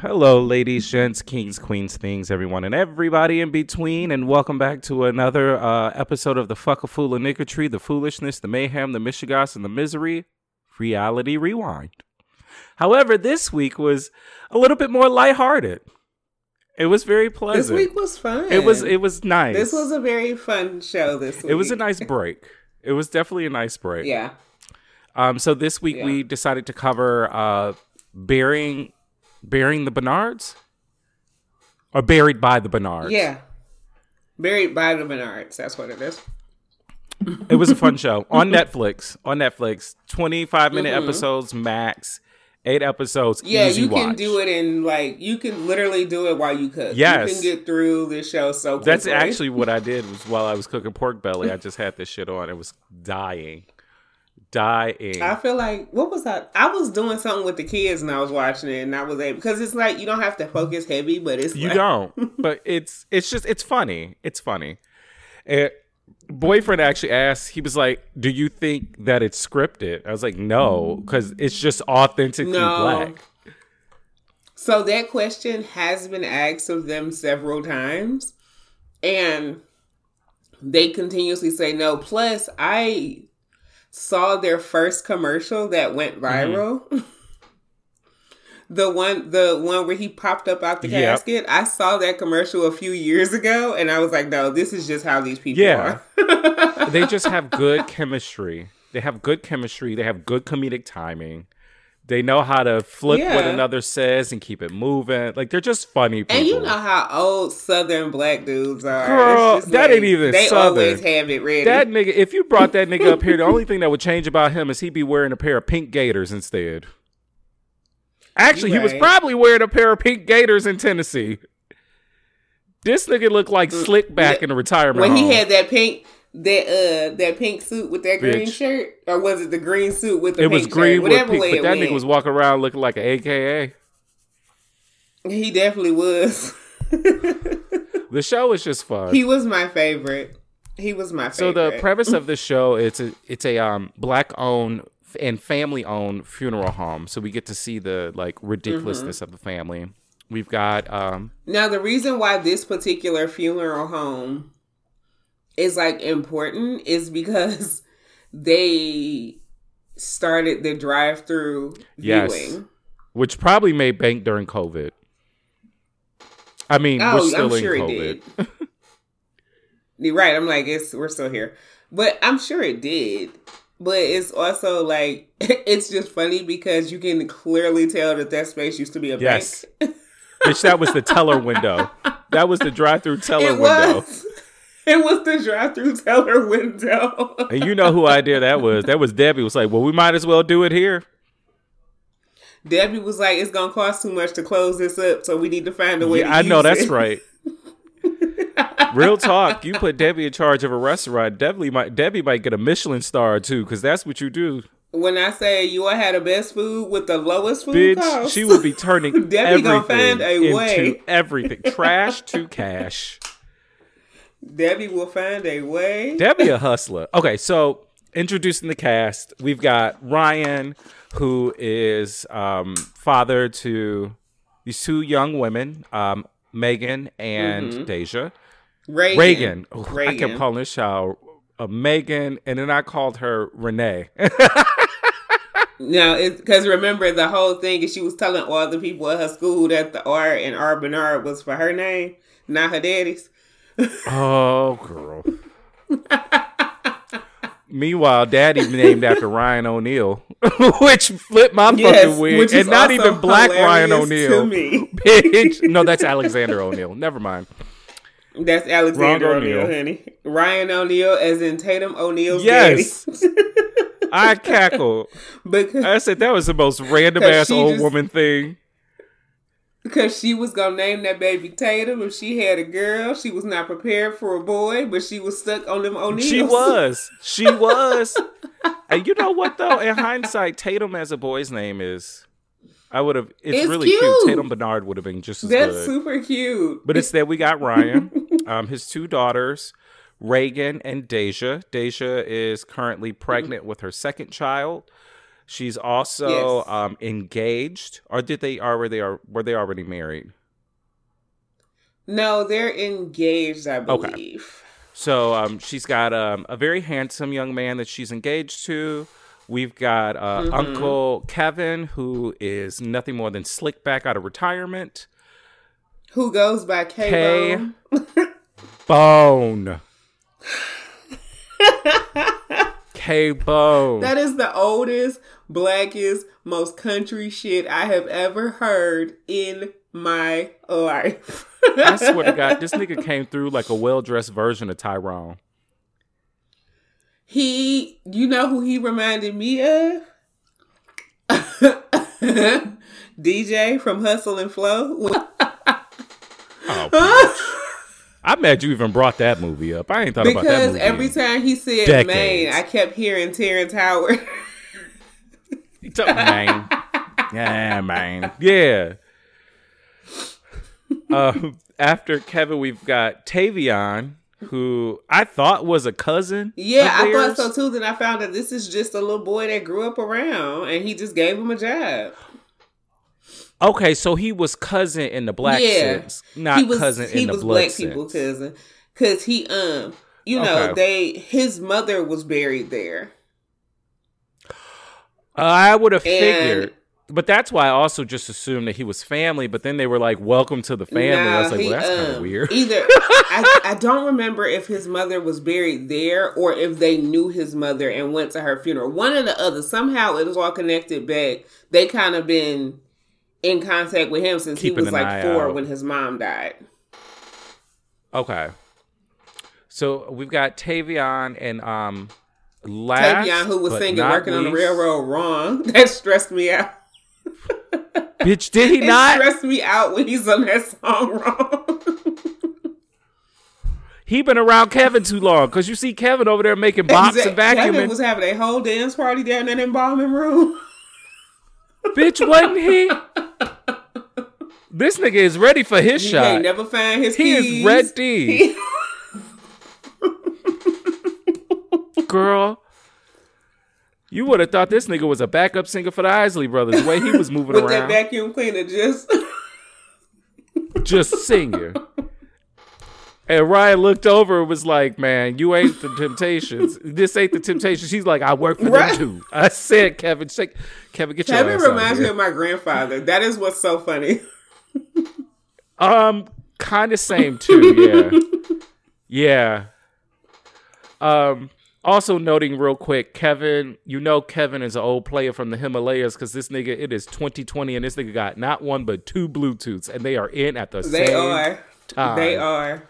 Hello, ladies, gents, kings, queens, things, everyone, and everybody in between, and welcome back to another uh, episode of the Fuck a Fool of Tree, the foolishness, the mayhem, the mishigas, and the misery reality rewind. However, this week was a little bit more lighthearted. It was very pleasant. This week was fun. It was it was nice. This was a very fun show this week. It was a nice break. It was definitely a nice break. Yeah. Um so this week Yeah. we decided to cover uh burying burying the Bernards or buried by the Bernards. Yeah. Buried by the Bernards. That's what it is. It was a fun show on Netflix. On Netflix, 25 minute Mhm. episodes max. 8 episodes Yeah, you can do it in like you can literally do it while you cook. Yes. You can get through this show so quickly. That's actually what I did was while I was cooking pork belly, I just had this shit on. It was dying. Dying. I feel like what was that? I was doing something with the kids and I was watching it and I was able because it's like you don't have to focus heavy, but it's You like, don't, but it's it's just it's funny. It's funny. And boyfriend actually asked. He was like, "Do you think that it's scripted?" I was like, "No, because it's just authentically No. black." So that question has been asked of them several times, and they continuously say no. Plus, I saw their first commercial that went mm-hmm. viral. the one, the one where he popped up out the Yep. casket. I saw that commercial a few years ago, and I was like, "No, this is just how these people Yeah. are." they just have good chemistry. They have good chemistry. They have good comedic timing. They know how to flip what another says and keep it moving. Like they're just funny people. And you know how old Southern black dudes are. Girl, that ain't even They Southern. always have it ready. that nigga, if you brought that nigga up here, the only thing that would change about him is he'd be wearing a pair of pink gaiters instead. Actually, You he was probably wearing a pair of pink gaiters in Tennessee. This nigga looked like slick back in a retirement when home. he had that pink that uh that pink suit with that green shirt, or was it the green suit with the it pink was green shirt? with Whatever pink, but that went. nigga was walking around looking like an AKA. he definitely was. The show is just fun. he was my favorite. He was my favorite. So the premise of the show it's a it's a um black owned and family owned funeral home. So we get to see the like ridiculousness Mm-hmm. of the family. We've got um Now the reason why this particular funeral home is like important is because they started the drive-through Yes. viewing. which probably made bank during COVID. I mean, we're Oh, still I'm in sure COVID. it did. You're right. I'm like, it's we're still here, but I'm sure it did. But it's also like it's just funny because you can clearly tell that that space used to be a Yes. bank. Bitch, that was the teller window. That was the drive-through teller It window. was. It was the drive-through teller window. And you know who idea that was? That was Debbie. Was like, well, we might as well do it here. Debbie was like, "It's gonna cost too much to close this up, so we need to find a way." Yeah, to I know that's it." right. Real talk. You put Debbie in charge of a restaurant. Debbie might Debbie might get a Michelin star too, because that's what you do, When I say you all had the best food with the lowest food bitch. cost, She would be turning Debbie gonna find a way. everything, trash to cash. Debbie will find a way. Debbie a hustler. Okay, so introducing the cast, we've got Ryan, who is um, father to these two young women, um, Megan and Deja. Reagan. Reagan. Ooh, I kept Reagan. calling this child uh, Megan, and then I called her Renee. No, because remember the whole thing is she was telling all the people at her school that the R and R Bernard was for her name, not her daddy's. Oh, girl. Meanwhile, Daddy named after Ryan O'Neal, which flipped my fucking wig, which is and not even black Ryan O'Neal. Bitch. No, that's Alexander O'Neal. Never mind. That's Alexander O'Neal. honey. Ryan O'Neal, as in Tatum O'Neal's Yes. daddy. I cackled. because I said that was the most random ass old just- woman thing. Because she was gonna name that baby Tatum if she had a girl. She was not prepared for a boy, but she was stuck on them O'Neals. She was. She was. and you know what though? In hindsight, Tatum as a boy's name is. I would have. It's, It's really cute. cute. Tatum Bernard would have been just as That's good. super cute. But instead, we got Ryan, um, his two daughters, Reagan and Deja. Deja is currently pregnant with her second child. She's also yes. um, engaged, or did they are were they are were they already married? No, they're engaged, I believe. Okay. So um, she's got um, a very handsome young man that she's engaged to. We've got uh, mm-hmm. Uncle Kevin, who is nothing more than slick back out of retirement. Who goes by K Bone. K Bone. That is the oldest, blackest, most country shit I have ever heard in my life. I swear to God, this nigga came through like a well dressed version of Tyrone. He, you know who he reminded me of? DJ from Hustle and Flow. I'm mad you even brought that movie up. I ain't thought because about that movie. Because every time he said decades. Maine, I kept hearing Terrence Howard. he took Maine. Yeah, man. Yeah. Uh, after Kevin, we've got Tavion, who I thought was a cousin. Yeah, I thought so too. Then I found that this is just a little boy that grew up around, and he just gave him a job. Okay, so he was cousin in the black yeah. sense, not he was, cousin he in the black. He was black people cousin, because he um, you know, okay. they his mother was buried there. Uh, I would have figured but that's why I also just assumed that he was family. But then they were like, "Welcome to the family." I was like, he, "Well, that's um, kind of weird." Either I, I, don't remember if his mother was buried there or if they knew his mother and went to her funeral. One or the other. Somehow it was all connected back. They kind of been in contact with him since Keeping he was like four out. when his mom died. Okay. So we've got Tavion and um last Tavion who was singing "Working least, on the Railroad" wrong. That stressed me out. Bitch, did he it not? stress me out when he's on that song wrong. he been around Kevin too long because you see Kevin over there making bops exactly. and vacuuming. Kevin was having a whole dance party down in that embalming room. Bitch, wasn't he? this nigga is ready for his he shot. He never find his he keys. is ready. Girl, you would have thought this nigga was a backup singer for the Isley Brothers. The way he was moving With around, that vacuum cleaner, just just singing. And Ryan looked over and was like, "Man, you ain't the Temptations. This ain't the Temptations." She's like, "I work for right. them too." I said, "Kevin, shake, Kevin, get Kevin your Kevin reminds me of my grandfather. That is what's so funny. um, kind of same too. Yeah, yeah. Um, also noting real quick, Kevin, you know Kevin is an old player from the Himalayas because this nigga, it is 2020 and this nigga got not one but two Bluetooths and they are in at the they same are. time. They are.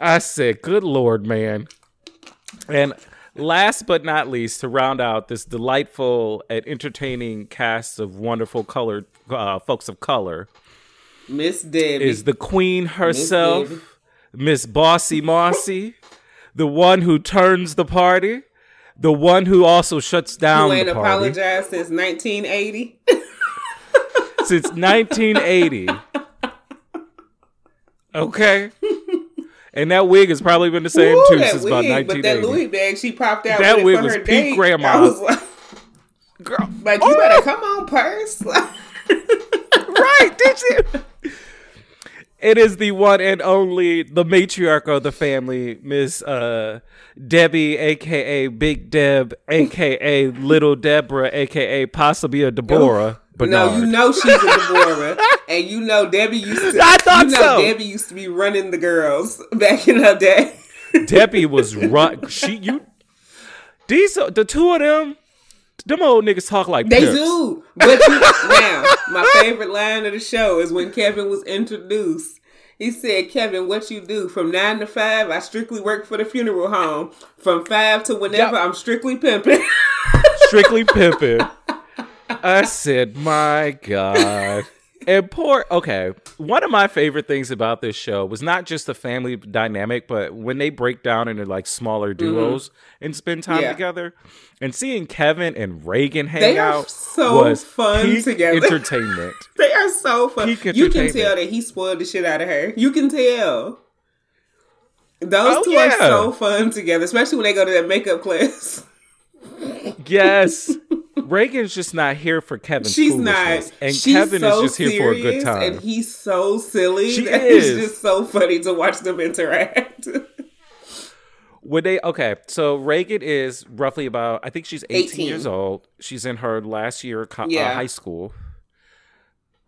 I said, good lord, man. And last but not least, to round out this delightful and entertaining cast of wonderful colored uh, folks of color, Miss Debbie is the queen herself, Miss Bossy Mossy the one who turns the party, the one who also shuts down. Who ain't the party. apologized since 1980. since 1980. Okay. And that wig has probably been the same Ooh, too since wig, about 1980. But that Louis bag she popped out that wig was peak date, grandma. I was like, girl, like you oh. better come on, purse. right? Did you? It is the one and only the matriarch of the family, Miss uh, Debbie, aka Big Deb, aka Little Deborah, aka possibly a Deborah. But no, you know she's a Deborah, and you know Debbie used to. I thought you know so. Debbie used to be running the girls back in her day. Debbie was run. She you. These the two of them. Them old niggas talk like they pimps. do. But you, now, my favorite line of the show is when Kevin was introduced. He said, "Kevin, what you do from nine to five? I strictly work for the funeral home. From five to whenever, yep. I'm strictly pimping. strictly pimping." I said, "My God." And poor, okay. One of my favorite things about this show was not just the family dynamic, but when they break down into like smaller mm-hmm. duos mm-hmm. and spend time yeah. together, and seeing Kevin and Reagan hang they out so was fun together. Entertainment. they are so fun. You can tell that he spoiled the shit out of her. You can tell. Those oh, two yeah. are so fun together, especially when they go to that makeup class. yes. Reagan's just not here for Kevin's She's not. and She's Kevin so is just here for a good time. and he's so silly. She is. It's just so funny to watch them interact. Would they? Okay, so Reagan is roughly about. I think she's 18, 18. years old. She's in her last year of co- uh, high school.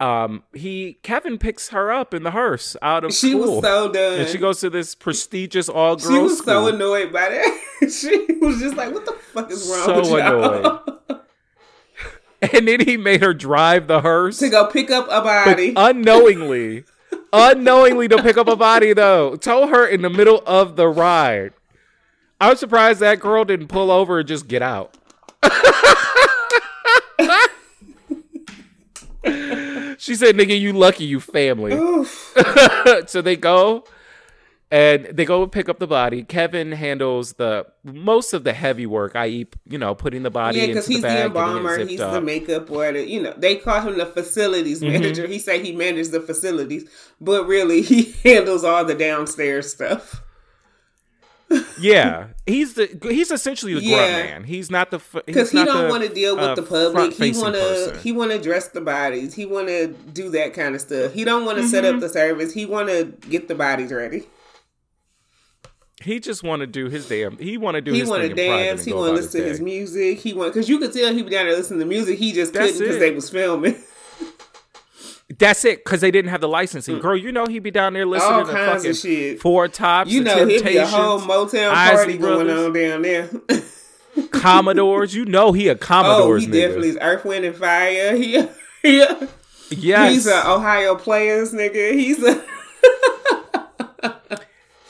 Um, he Kevin picks her up in the hearse out of she school, was so done. and she goes to this prestigious all girls She was school. so annoyed by that. she was just like, "What the fuck is wrong So with y'all?" and then he made her drive the hearse to go pick up a but body. unknowingly, unknowingly to pick up a body though. Told her in the middle of the ride. I'm surprised that girl didn't pull over and just get out. she said, "Nigga, you lucky, you family." So they go and they go pick up the body. Kevin handles the most of the heavy work, i.e., you know, putting the body Yeah, into because the he's the it embalmer, he's up. the makeup or the, you know, they call him the facilities Mm-hmm. manager. He say he managed the facilities, but really he handles all the downstairs stuff. Yeah, he's the he's essentially the Yeah. grunt man. He's not the Because he don't want to deal with uh, the public. He want to he want to dress the bodies. He want to do that kind of stuff. He don't want to Mm-hmm. set up the service. He want to get the bodies ready. He just want to do his damn. He want to do He his want to dance. He want to listen to his music. He want because you could tell he be down there listening to music. He just That's couldn't because they was filming. That's it, because they didn't have the licensing. Girl, you know he be down there listening Mm. All to kinds fucking of shit. Four Tops, You know, he'd be a whole Motown Isley party going Brothers. on down there. Commodores. You know he a Commodores. oh, he nigga. definitely is Earth, Wind, and Fire. He, he, yes, he's a Ohio Players nigga. He's a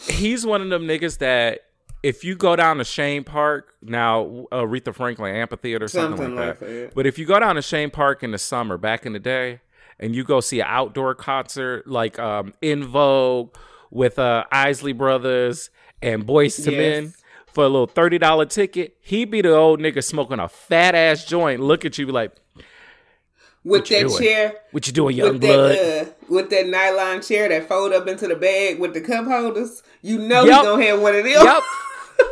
he's one of them niggas that if you go down to Chene Park now, uh, Aretha Franklin Amphitheater, something, Something like, like that. that. But if you go down to Chene Park in the summer, back in the day, and you go see an outdoor concert like um, En Vogue with uh, Isley Brothers and Boyz II Yes. Men for a little thirty dollar ticket, he be the old nigga smoking a fat ass joint, look at you be like, with that doing? chair. "What you doing, young blood?" that, uh, with that nylon chair that fold up into the bag with the cup holders, you know Yup. he gonna have one of them. yep,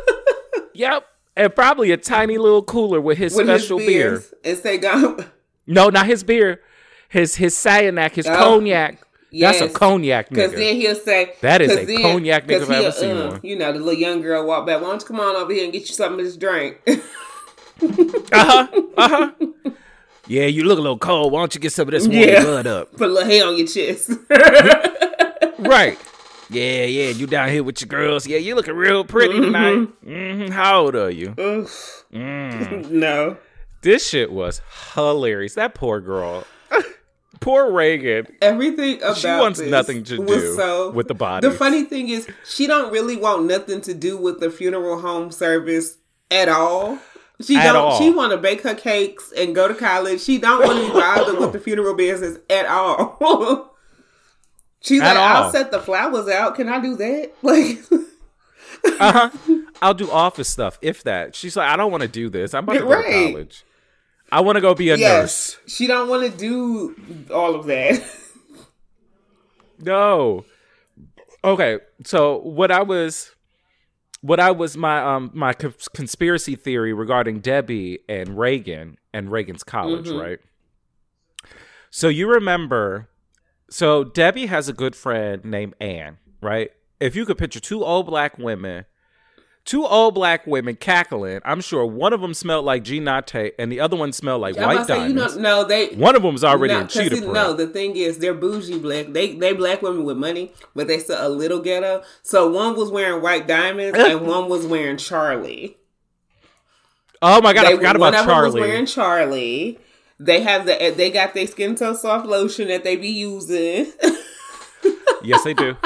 yep, and probably a tiny little cooler with his with special his beer. and say, "Go." No, not his beer. His his cyanide, his Oh, cognac. That's a cognac Because then he'll say, that is a then- cognac nigga 'cause if I ever seen uh, one. You know, the little young girl walk back. Why don't you come on over here and get you something to drink? uh-huh. Uh-huh. Yeah, you look a little cold. Why don't you get some of this warm Yeah. blood up? Put a little hair on your chest. Right. Yeah, yeah. You down here with your girls. Yeah, you looking real pretty tonight. hmm How old are you? Mm. no. This shit was hilarious. That poor girl. poor Reagan. Everything about She wants nothing to do so, with the body. The funny thing is, she don't really want nothing to do with the funeral home service at all. She At don't. all. She want to bake her cakes and go to college. She don't want to be bothered with the funeral business at all. She's At like, all. I'll set the flowers out. Can I do that? Like, Uh-huh. I'll do office stuff, if that. She's like, I don't want to do this. I'm about to go Right. to college. I want to go be a nurse. she don't want to do all of that. No. Okay, so what I was what I was my um my co- conspiracy theory regarding Debbie and Reagan and Reagan's college, Mhm. right? So you remember so Debbie has a good friend named Anne, right? If you could picture two old black women, two old black women cackling, I'm sure one of them smelled like Jean Naté and the other one smelled like I'm white say, you diamonds. know, no, they one of them's already no, in cheetah see, print. no, the thing is, they're bougie black. They they black women with money, but they still a little ghetto. So one was wearing white diamonds, and one was wearing Charlie. Oh my god, They- I forgot about one about of them was wearing Charlie. They have the they got their skin so soft lotion that they be using. Yes, they do.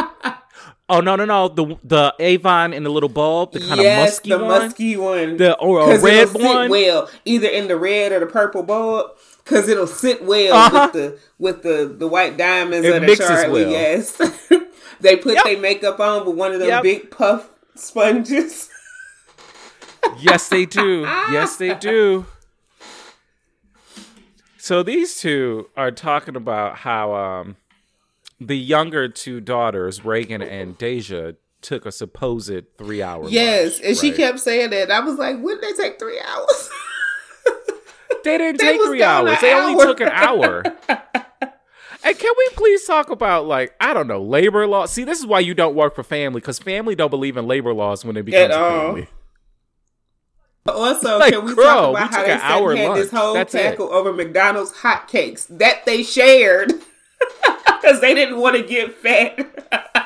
Oh no, no, no! The the Avon in the little bulb, the kind yes, of musky one. the one, musky one. the or a red one. well, either in the red or the purple bulb, because it'll sit well Uh-huh. with the with the the white diamonds It of the mixes Charlie. well. Yes, they put Yep. their makeup on with one of them Yep. big puff sponges. Yes, they do. Yes, they do. So these two are talking about how um, the younger two daughters, Reagan and Deja, took a supposed three hour. yes, lunch, and she kept saying that. I was like, wouldn't they take three hours? They didn't They take three hours. They only took an hour. and can we please talk about like I don't know labor law? See, this is why you don't work for family because family don't believe in labor laws when it becomes At all. family. Also, Like, can we talk we about how took they said hour we had this whole That's it. tackle over McDonald's hotcakes that they shared because they didn't want to get fat.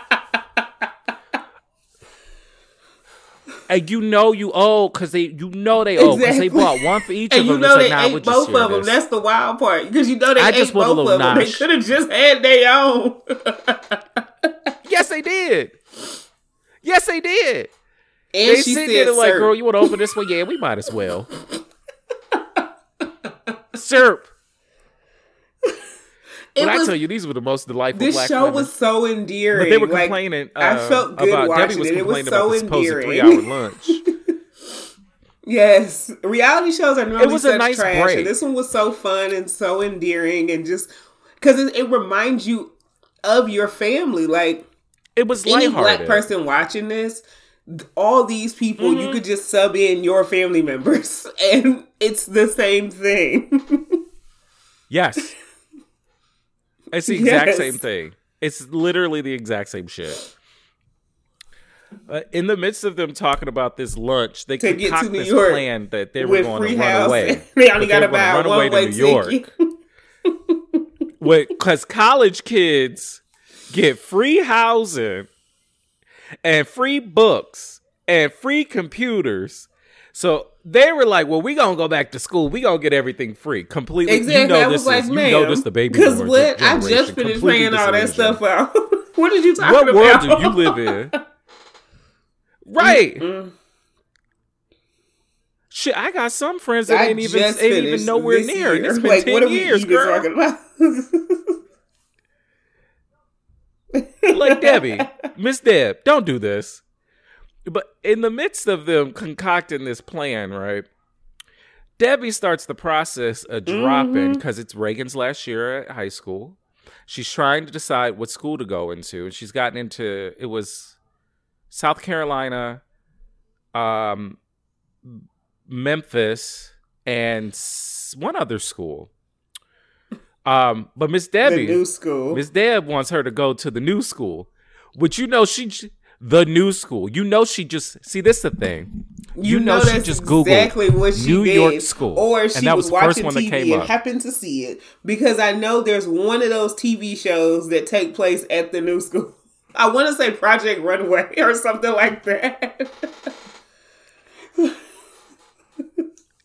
And you know you owe because they you know they owe because they bought one for each and of you them. know It's they like, nah, ate both of them. That's the wild part because you know they I ate just want a both of them. They nosh. could have just had their own. Yes, they did. Yes, they did. And they she sit said, there like, girl, you want to open this one? Yeah, we might as well. Syrup. It When I tell you, these were the most delightful This show women. was so endearing. But they were Like, complaining. Uh, I felt good about watching Debbie was it. It was complaining so about endearing. three-hour lunch. Yes, reality shows are normally was a such nice trash, break. and this one was so fun and so endearing, and just because it, it reminds you of your family. Like It was any black person watching this, all these people Mm-hmm. you could just sub in your family members, and it's the same thing. Yes. It's the exact Yes. same thing. It's literally the exact same shit. Uh, in the midst of them talking about this lunch, they To get to New this York plan that they were going to run away. they only got to were buy a run away one way to New York. because college kids get free housing and free books and free computers. So they were like, "Well, we gonna go back to school. We gonna get everything free, completely." Exactly. You know I this was like, is, man, you know this the baby Because what? I just finished paying all that stuff out. what did you talking about? What world do you live in? Right. Mm-mm. Shit, I got some friends that I ain't even ain't even nowhere near. Year. it's been like, ten what are we years, girl. talking about? like Debbie, Miss Deb, don't do this. But in the midst of them concocting this plan, right? Debbie starts the process of dropping Mm-hmm. because it's Reagan's last year at high school. She's trying to decide what school to go into, and she's gotten into it was South Carolina, um, Memphis, and one other school. Um, but Miss the Debbie, new school. Miss Deb wants her to go to the new school, which you know she the new school. You know she just see this the thing. You, know, she that's just googled exactly what she New did. York school, or and she that was, was watching TV and up. happened to see it because I know there's one of those TV shows that take place at the new school. I want to say Project Runway or something like that.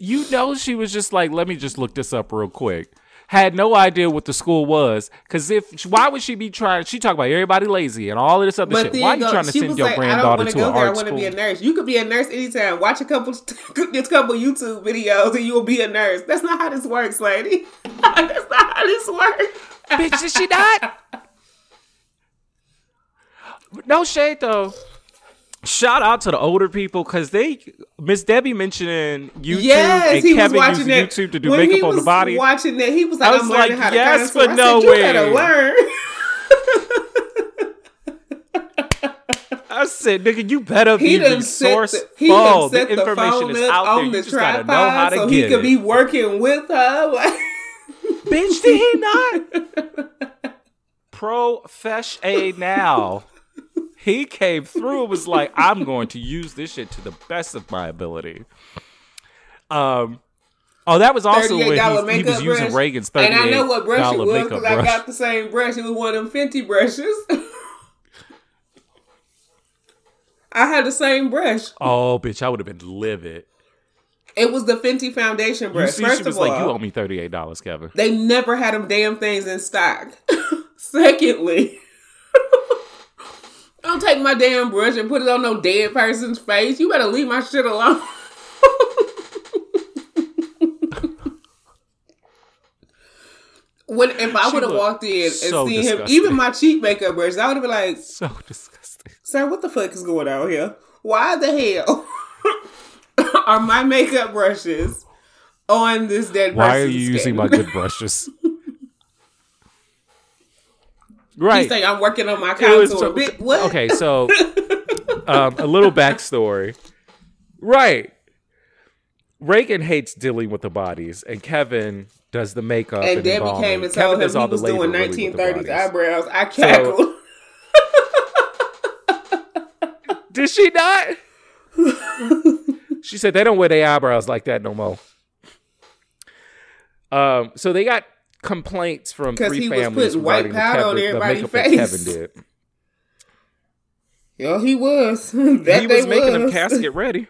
You know she was just like, let me just look this up real quick. Had no idea what the school was, because if why would she be trying? She talk about everybody lazy and all of this other But shit. Why are you go- trying to send your like, I don't granddaughter to an there. I art want to school? be a nurse. You could be a nurse anytime. Watch a couple, this couple YouTube videos, and you will be a nurse. That's not how this works, lady. That's not how this works. Bitch, is she not? no shade though. Shout out to the older people because they Miss Debbie mentioning YouTube Yes, and he Kevin was watching using that. YouTube to do when makeup he on the was body. Watching that, he was like, I was "I'm learning like, how to yes, contour." but I no said, You better way. learn. I said, nigga, you better He be resourceful. the, he done set the information phone is out there. on You the just gotta know how to so get he could it. be working with her. Bitch, did he not? Profesh A now. He came through and was like, I'm going to use this shit to the best of my ability. Um Oh, that was also when he, he was using brush. Reagan's $38 and I know what brush it was because I got the same brush. It was one of them Fenty brushes. I had the same brush. oh, bitch, I would have been livid. It was the Fenty foundation brush. see, First she was of all, like, you owe me $38, Kevin. They never had them damn things in stock. Secondly, don't take my damn brush and put it on no dead person's face. You better leave my shit alone. when if I would have walked in and so seen him, even my cheap makeup brush, I would have been like, So disgusting. "Sir, what the fuck is going on here? Why the hell are my makeup brushes on this dead Why are you using my good brushes? He's right. saying I'm working on my It was contour. so- Bitch, what? Okay, so um, a little backstory. Right. Reagan hates dealing with the bodies, and Kevin does the makeup. And, and Debbie came and told him he was doing 1930s eyebrows. I cackled. So, did she not? she said they don't wear their eyebrows like that no more. Um, so they got complaints from three he families was white powder on everybody's face. Kevin did. Yo, he was. he was making was. them casket ready.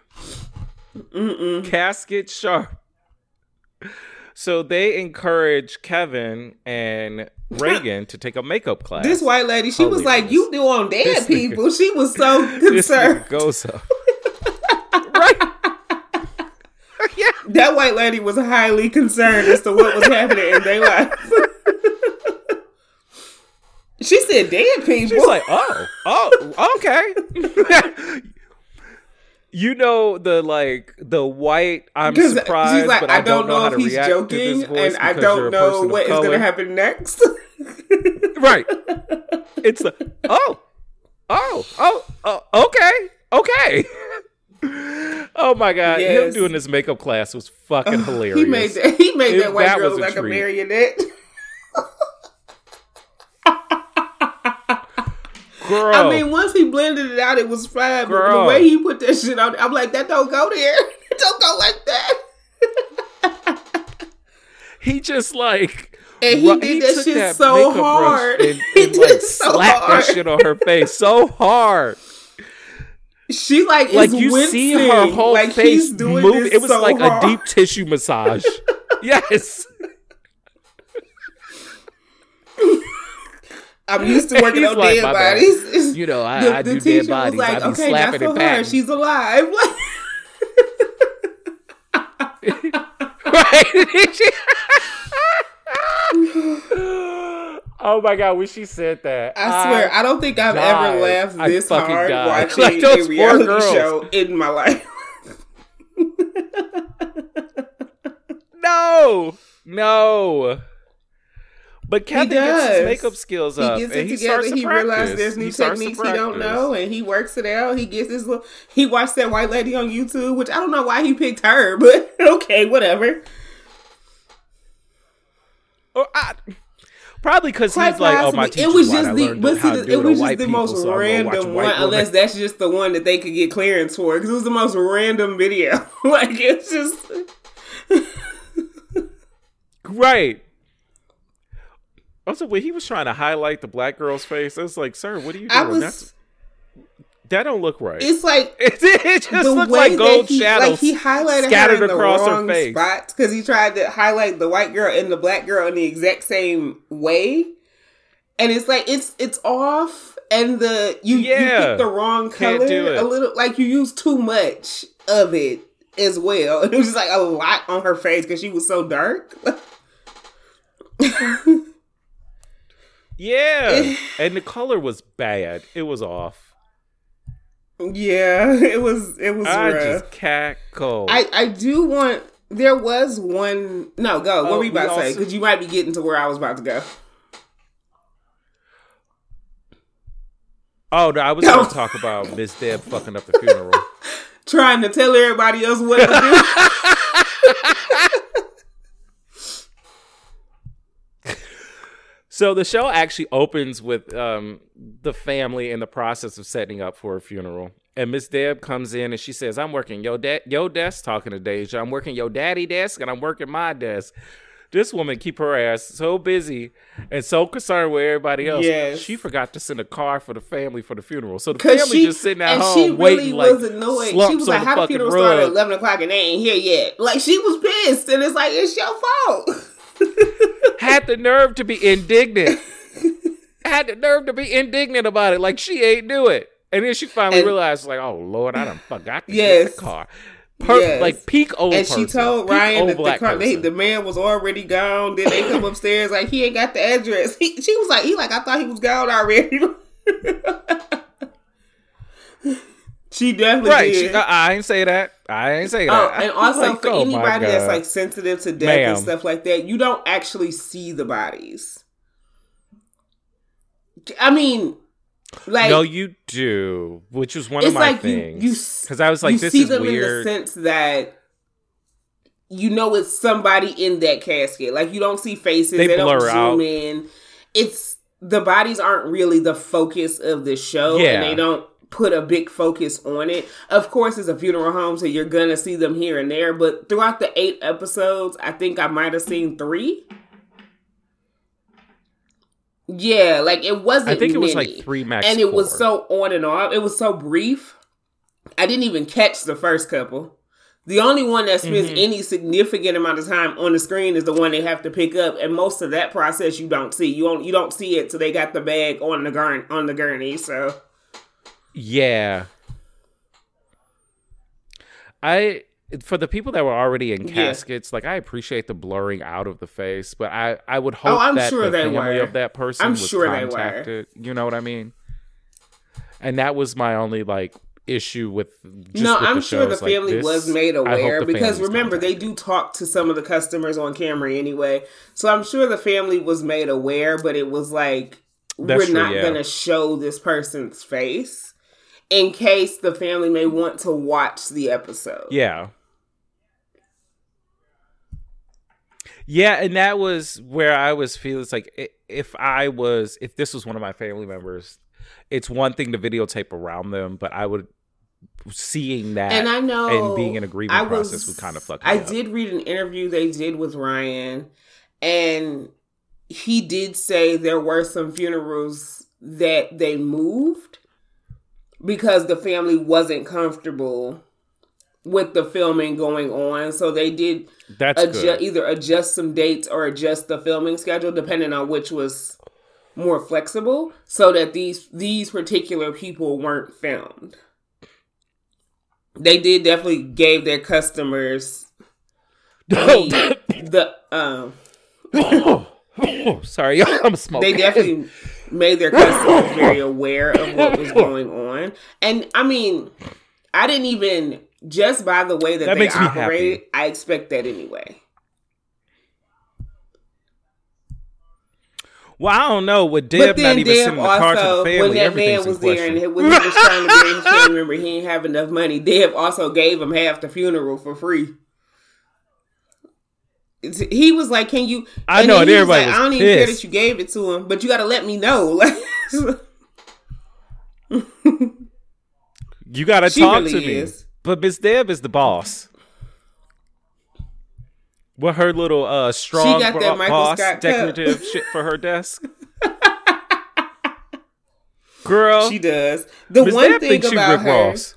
Mm-mm. Casket sharp. So they encourage Kevin and Reagan to take a makeup class. This white lady, she Hilarious. was like, "You do on dead this people." Nigga, she was so concerned. This goes up. right. yeah. That white lady was highly concerned as to what was happening in their life. she said, "Dead people." She's like, "Oh, oh, okay." you know the like the white. I'm surprised, she's like, but I, I don't, know, know if he's joking, and I don't know what is going to happen next. right. It's a oh, oh, oh, oh, okay, okay. oh my god, yes. him doing this makeup class was fucking uh, hilarious. He made that, he made that white that girl look like treat. a marionette. Girl. I mean, once he blended it out, it was fine. Girl. But the way he put that shit on, I'm like, that don't go there. It don't go like that. he just like. And he did he that shit that so hard. And, and like so slapped hard. that shit on her face so hard. She like like you wincing. see her whole like face move. It was so like hard. a deep tissue massage. yes. I'm used to working on like, dead bodies. You know, I, the, I the do dead bodies. Like, I be okay, slapping and patting. She's alive. right? oh my god, when she said that, I swear, I, I don't think I've died. ever laughed this hard died. watching like a reality show in my life. no, no. But Kevin gets his makeup skills up. He gets it he together. he realizes there's new he techniques he don't know, and he works it out. He gets his little. He watched that white lady on YouTube, which I don't know why he picked her, but okay, whatever. Or I, probably because he's like, oh my It was just the, but see, it, it was just the most so random one. Unless that's just the one that they could get clearance for, because it was the most random video. like it's just right. Also, when he was trying to highlight the black girl's face, I was like, "Sir, what are you doing?" Was, That's, that don't look right. It's like it, it just looks like gold he, shadows like he highlighted scattered her across her face spots because he tried to highlight the white girl and the black girl in the exact same way, and it's like it's it's off, and the you yeah. you pick the wrong color a little, like you use too much of it as well. It was just like a lot on her face because she was so dark. Yeah, and the color was bad. It was off. Yeah, it was. It was. I rough. just cackle. I I do want. There was one. No, go. What oh, were you about to say? Because you might be getting to where I was about to go. Oh no, I was going to talk about Miss Deb fucking up the funeral. Trying to tell everybody else what to do. So the show actually opens with um, the family in the process of setting up for a funeral. And Miss Deb comes in and she says, I'm working da- your desk, talking to Deja. I'm working your daddy desk and I'm working my desk. This woman keep her ass so busy and so concerned with everybody else. Yes. She forgot to send a car for the family for the funeral. So the family she, just sitting at home she really waiting was like annoyed. She was like, "How the funeral started at eleven o'clock and they ain't here yet?" Like she was pissed, and it's like it's your fault. had the nerve to be indignant. had the nerve to be indignant about it, like she ain't do it. And then she finally and, realized, like, oh Lord, I done forgot to yes, get the car. Per- yes. Like peak old And person, she told Ryan that the, car, they, the man was already gone. Then they come upstairs like he ain't got the address. He, she was like, he like I thought he was gone already. She definitely right. did. She, I, I ain't say that. I ain't say oh, that. Oh, and also like, for oh anybody that's like sensitive to death Ma'am. and stuff like that, you don't actually see the bodies. I mean, like no, you do, which was one of my like things. Because I was like, this is weird. In the sense that you know it's somebody in that casket. Like you don't see faces. They They, don't blur zoom out. in. It's the bodies aren't really the focus of the show, Yeah. and they don't put a big focus on it. Of course, it's a funeral home, so you're gonna see them here and there. But throughout the eight episodes, I think I might have seen three. Yeah, like it wasn't. I think it was like three max. and it was so on and off. It was so brief. I didn't even catch the first couple. The only one that spends Mhm. any significant amount of time on the screen is the one they have to pick up, and most of that process you don't see. You don't you don't see it till they got the bag on the gurn on the gurney. So Yeah. I for the people that were already in Yeah. caskets, like I appreciate the blurring out of the face, but I I would oh, hope Oh, I'm that sure the they family were. of that person I'm was sure they were. contacted. You know what I mean? And that was my only like issue with just no, with I'm the sure the It's like, family was made aware because remember they do talk to some of the customers on camera anyway. So I'm sure the family was made aware, but it was like That's we're true, not yeah. going to show this person's face in case the family may want to watch the episode. Yeah. Yeah, and that was where I was feeling it's like if I was if this was one of my family members, it's one thing to videotape around them, but I would seeing that And I know and being in a grieving I process was- would kind of fuck I up. did read an interview they did with Ryan, and he did say there were some funerals that they moved because the family wasn't comfortable with the filming going on. So they did That's adjust, either adjust some dates or adjust the filming schedule depending on which was more flexible so that these these particular people weren't filmed. They did definitely gave their customers the, the um Sorry, I'm smoking. they definitely made their customers very aware of what was going on. And I mean, I didn't even just by the way that, That they makes me. I expect that anyway. Well, I don't know. With Deb not even Deb sending the car to the family, when that man was there and when he was trying to get his family member, he didn't have enough money. Deb also gave him half the funeral for free. He was like, "Can you?" I know, and everybody like, I don't even care that you gave it to him, but you got to let me know. Like, you got to talk really to me. is. But Miss Deb is the boss. With her little uh strong she got that Michael boss Scott cup. decorative shit for her desk. Girl, she does. The Miss one Deb thing she about her, Ross.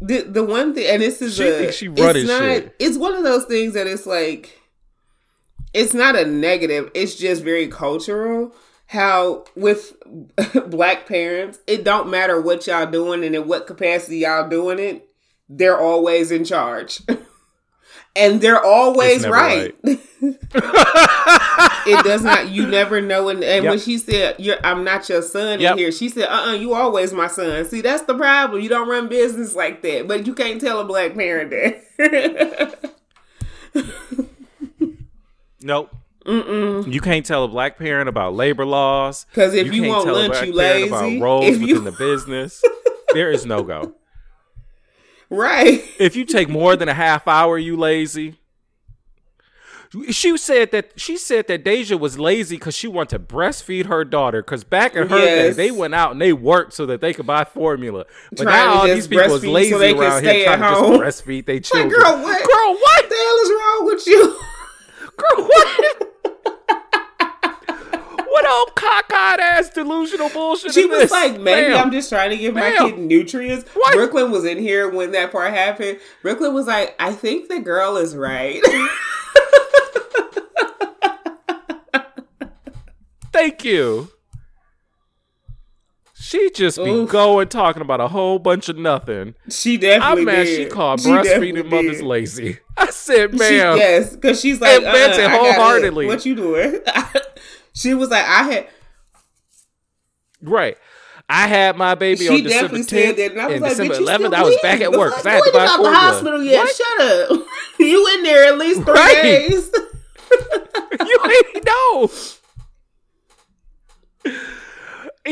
the the one thing, and this is She a, thinks she it's not, shit. It's one of those things that it's like, it's not a negative. It's just very cultural. How with black parents, it don't matter what y'all doing and in what capacity y'all doing it, they're always in charge, and they're always never right. it does not. You never know. And, and when she said, You're, "I'm not your son," Yep. in here, she said, "Uh, uh you always my son." See, that's the problem. You don't run business like that, but you can't tell a black parent that. Nope. Mm-mm. You can't tell a black parent about labor laws. Because if you, tell a lunch, black you parent lazy. About roles If within the business. there is no go. right, If you take more than a half hour, you lazy. She said that she said that Deja was lazy because she wanted to breastfeed her daughter. Because back in her Yes. day, they went out and they worked so that they could buy formula. But Trying now all these people is so lazy they can around here trying to home. just breastfeed their like, children. girl, what? Girl? What the hell is wrong with you? Girl, what? what old cockeyed ass delusional bullshit? She was this? like, maybe Ma'am. I'm just trying to give my kid nutrients. What? Brooklyn was in here when that part happened. Brooklyn was like, I think the girl is right. Thank you. She just be Oof. going talking about a whole bunch of nothing. she definitely I'm mad did. she called definitely breastfeeding mothers did. lazy. I said, She, ma'am, yes, because she's like, Admits uh, it wholeheartedly. What you doing? she was like, I had. right. I had my baby She on December definitely 10th said that, and I was and like, December 11th. still I was back at work. 'cause I had you to buy out the hospital yet. What? Shut up. you in there at least three Right. days. you ain't know.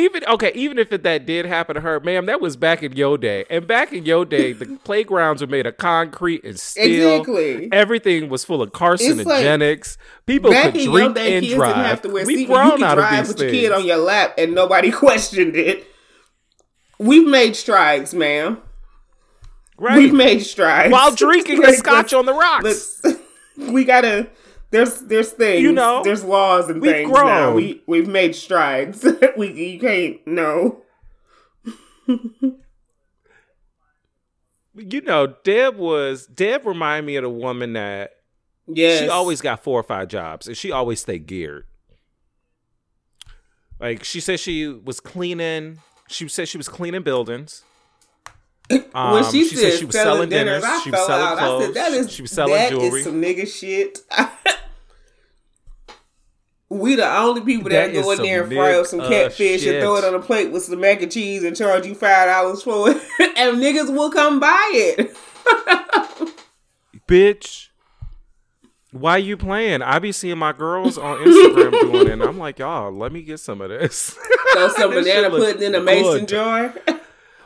Even okay, even if it, that did happen to her, ma'am, that was back in your day. And back in your day, the playgrounds were made of concrete and steel. Exactly. Everything was full of carcinogenics. People Back could in drink day, and drive. didn't have to wear We've. You grown out of drive these with your kid on your lap and nobody questioned it. We've made strides, ma'am. right. We've made strides While drinking a scotch on the rocks. we gotta. There's there's things. You know, there's laws and we've things now. grown. We we've made strides. we you can't no. you know, Deb was Deb reminded me of the woman that Yes. she always got four or five jobs and she always stayed geared. Like she said she was cleaning she said she was cleaning buildings. When Um, she, she said said she was selling dinners, dinners, I she was selling out. I clothes, said that is she was selling that is jewelry. some nigga shit. we the only people That that, go in there and fry up some catfish shit. and throw it on a plate with some mac and cheese and charge you five dollars for it, and niggas will come buy it. Bitch. Why you playing? I be seeing my girls on Instagram doing it, and I'm like, y'all, let me get some of this. Throw some banana pudding in a mason jar.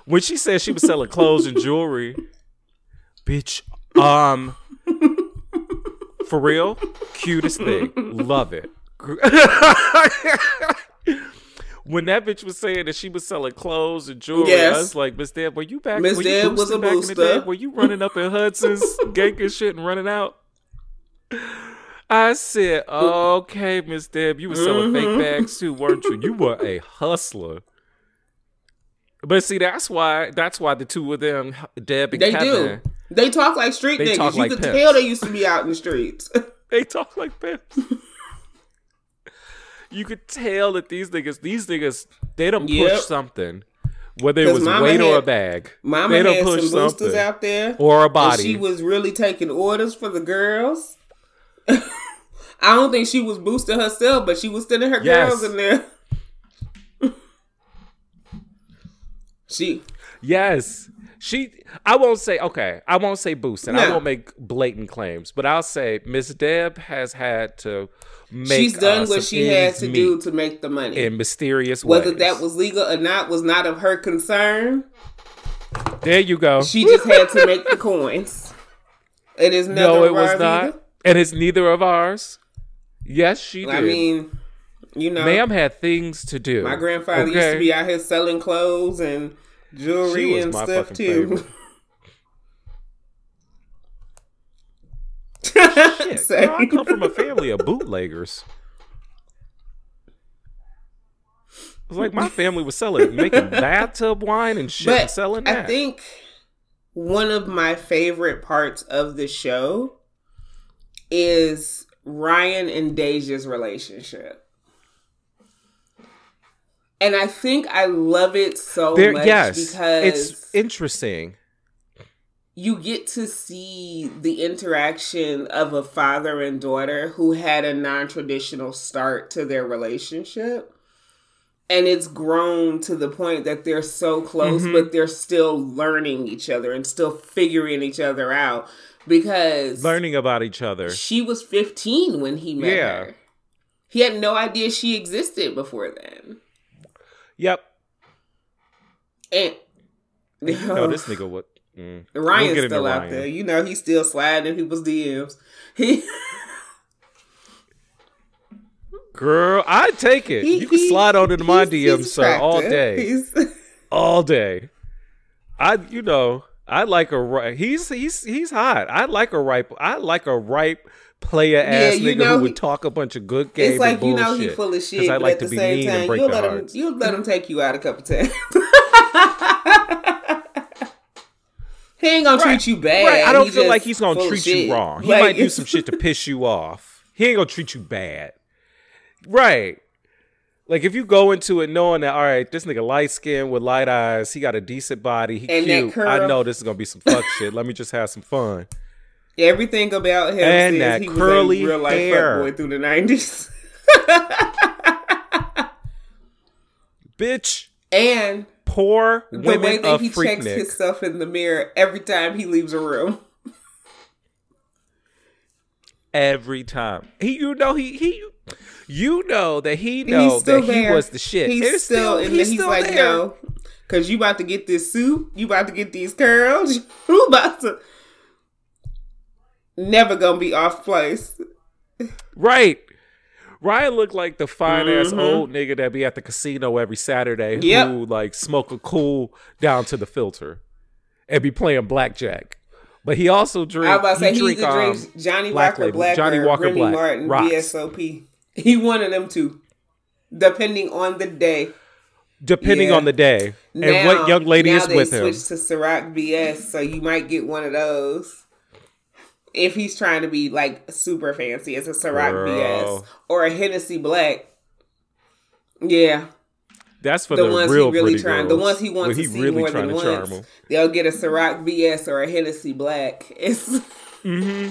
When she said she was selling clothes and jewelry, bitch, um, for real, cutest thing, love it. when that bitch was saying that she was selling clothes and jewelry, Yes. I was like, Miss Deb, were you back? Miss Deb was a back in the booster. day? Were you running up in Hudson's, ganking shit and running out? I said, okay, Miss Deb, you were selling Mm-hmm. fake bags too, weren't you? You were a hustler. But see, that's why that's why the two of them, Deb and They Kevin, do. They talk like street They niggas. you like could pimps. tell they used to be out in the streets. they talk like pimps. you could tell that these niggas, these niggas, they don't Yep. push something, whether it was weight or a bag. Mama they don't had push some boosters something out there. or a body. she was really taking orders for the girls. I don't think she was boosting herself, but she was sending her Yes. girls in there. She Yes. She I won't say okay, I won't say boost and I won't make blatant claims, but I'll say Miss Deb has had to make she's done uh, what she had ends to do to make the money. in mysterious ways. Whether ways. that was legal or not was not of her concern. There you go. She just had to make the coins. It is no, it was not. either. And it's neither of ours. Yes, she did. I mean, you know, Ma'am had things to do. my grandfather used to be out here selling clothes and jewelry and stuff too. Shit, girl, I come from a family of bootleggers. It was like my family was selling, making bathtub wine and shit, and but selling I think one of my favorite parts of the show is Ryan and Deja's relationship. And I think I love it so there, much yes, because it's interesting. you get to see the interaction of a father and daughter who had a non-traditional start to their relationship and it's grown to the point that they're so close Mhm. but they're still learning each other and still figuring each other out because Learning about each other. she was 15 when he met Yeah. her he had no idea she existed before then Yep. and You know this nigga would. Mm. We'll Ryan's still out Ryan. there. You know, he's still sliding in people's DMs. He Girl, I take it. He- you can he- slide on into my DMs, sir, all day, He's- all day. I, you know, I like a ripe. He's he's he's hot. I like a ripe. I like a ripe player ass Yeah, you nigga know, who would talk a bunch of good game it's like and you know he's full of shit, I like at to the be same mean and break you'll let him you'll let him take you out a couple times. he ain't gonna Right. treat you bad. Right, I don't He feel like he's gonna treat shit. you wrong. He Like, might do some shit to piss you off. He ain't gonna treat you bad. Right. Like if you go into it knowing that all right, this nigga light skin with light eyes, he got a decent body, he And cute. I know this is gonna be some fuck shit. Let me just have some fun. Everything about him And says that he curly was a real life hair. fuckboy through the nineties. Bitch, and poor the way women that of he checks Freaknik. himself in the mirror every time he leaves a room. Every time. He you know he he you know that he knows that there. he was the shit. He's It's still, and he's he's still like, there. no, because you about to get this suit, you about to get these curls, you about to never gonna be off place. Right. Ryan looked like the fine ass Mhm. old nigga that be at the casino every Saturday Yep. who like smoke a cool down to the filter and be playing blackjack. But he also drink. I was about to say he um, drinks Johnnie Black Walker Label, Black Johnnie Walker Remy Black. Martin Rocks. VSOP. He one of them two, depending on the day. depending Yeah. on the day and Now- what young lady is with him. to Ciroc BS, so you might get one of those. If he's trying to be like super fancy, it's a Ciroc Girl. VS or a Hennessy Black. Yeah, That's for the, the, ones real he really trying, the ones he wants he to see really more than once. They'll get a Ciroc VS or a Hennessy Black. It's. Mm-hmm.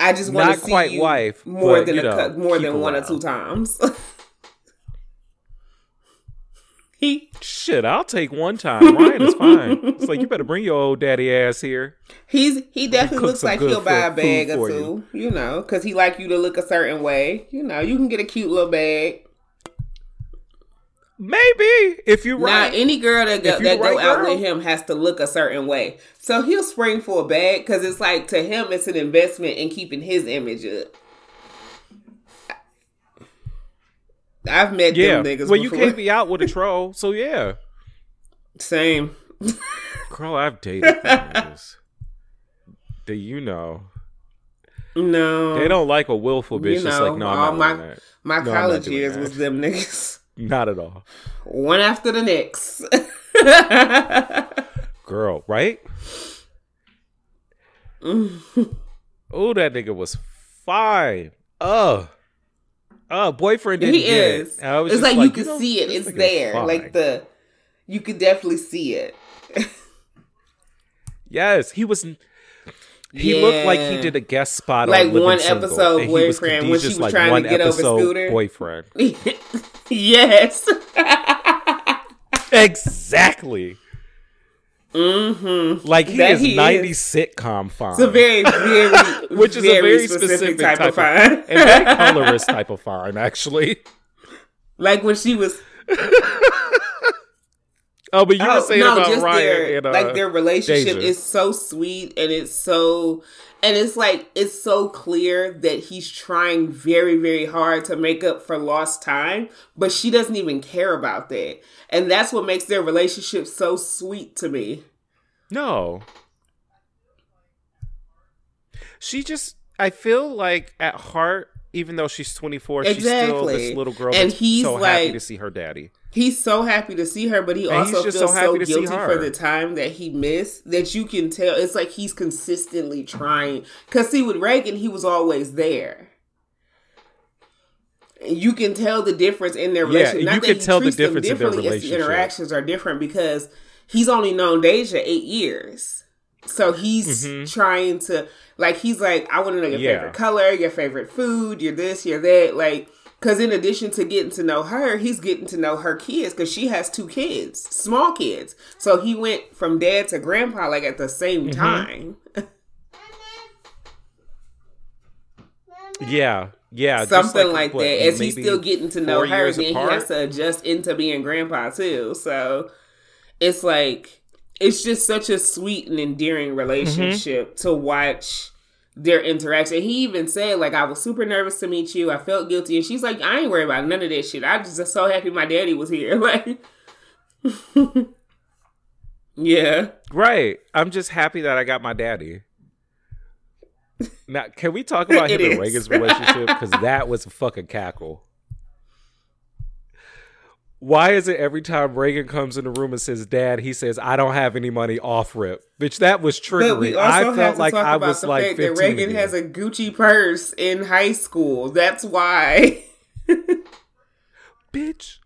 I just want Not to see quite you wife, more but, than a, know, more than one or two times. he Shit, I'll take one time. Ryan is fine. It's like you better bring your old daddy ass here. He's he definitely looks like he'll buy a bag or two, you, know, because he like you to look a certain way. You know, you can get a cute little bag. Maybe if you Now, right. any girl that go, that go right out girl. with him has to look a certain way. So he'll spring for a bag because it's like to him, it's an investment in keeping his image up. I've met yeah. them niggas Well, you before. can't be out with a troll, so yeah. Same. Girl, I've dated niggas. Do you know? No, They don't like a willful bitch. You know, like, no, I'm all not my-. My No, college years that. was them niggas. Not at all. One after the next. Girl, right? oh, that nigga was fine. Uh. Uh, boyfriend he it. is. I was It's just like, you know, can see it. It's there. fine. Like the you could definitely see it. Yes, he was. He looked like he did a guest spot Like on one Single, episode and he was boyfriend when she was trying to one get over Scooter. Boyfriend, yes. exactly. Mm-hmm. Like he That is he '90s is. sitcom fine, It's a very, very, which is a very specific, type, of fine. and very colorist type of fine, actually. like when she was Oh, but you were Oh, saying about Ryan their and uh, like their relationship Deja. is so sweet and it's so and it's like it's so clear that he's trying very very hard to make up for lost time but she doesn't even care about that and that's what makes their relationship so sweet to me no. She just, I feel like at heart, even though she's 24, she's still this little girl And he's so happy to see her daddy. He's so happy to see her but he And also feels so so, happy to see guilty for the time that he missed that you can tell it's like he's consistently trying because see with reagan he was always there you can tell the difference in their relationship. Yeah, relationship. you Not can tell the difference in their it's the relationship. interactions are different because he's only known Deja eight years. So he's Mhm. trying to like he's like, I want to know your Yeah. favorite color, your favorite food, your this, your that, like because in addition to getting to know her, he's getting to know her kids because she has two kids, small kids. So he went from dad to grandpa like at the same Mm-hmm. time. Yeah, yeah, just something like, what, that. As he's still getting to know her, years then apart? he has to adjust into being grandpa too. So it's like it's just such a sweet and endearing relationship Mm-hmm. to watch their interaction. He even said, like, I was super nervous to meet you. I felt guilty. And she's like, I ain't worried about none of that shit. I just so happy my daddy was here. Like Yeah. Right. I'm just happy that I got my daddy. Now, can we talk about him and. Reagan's relationship? Because that was a fucking cackle. Why is it every time Reagan comes in the room and says "Dad," he says, "I don't have any money off rip," bitch. That was triggering. I felt like I was like that Reagan again. has a Gucci purse in high school. That's why. bitch.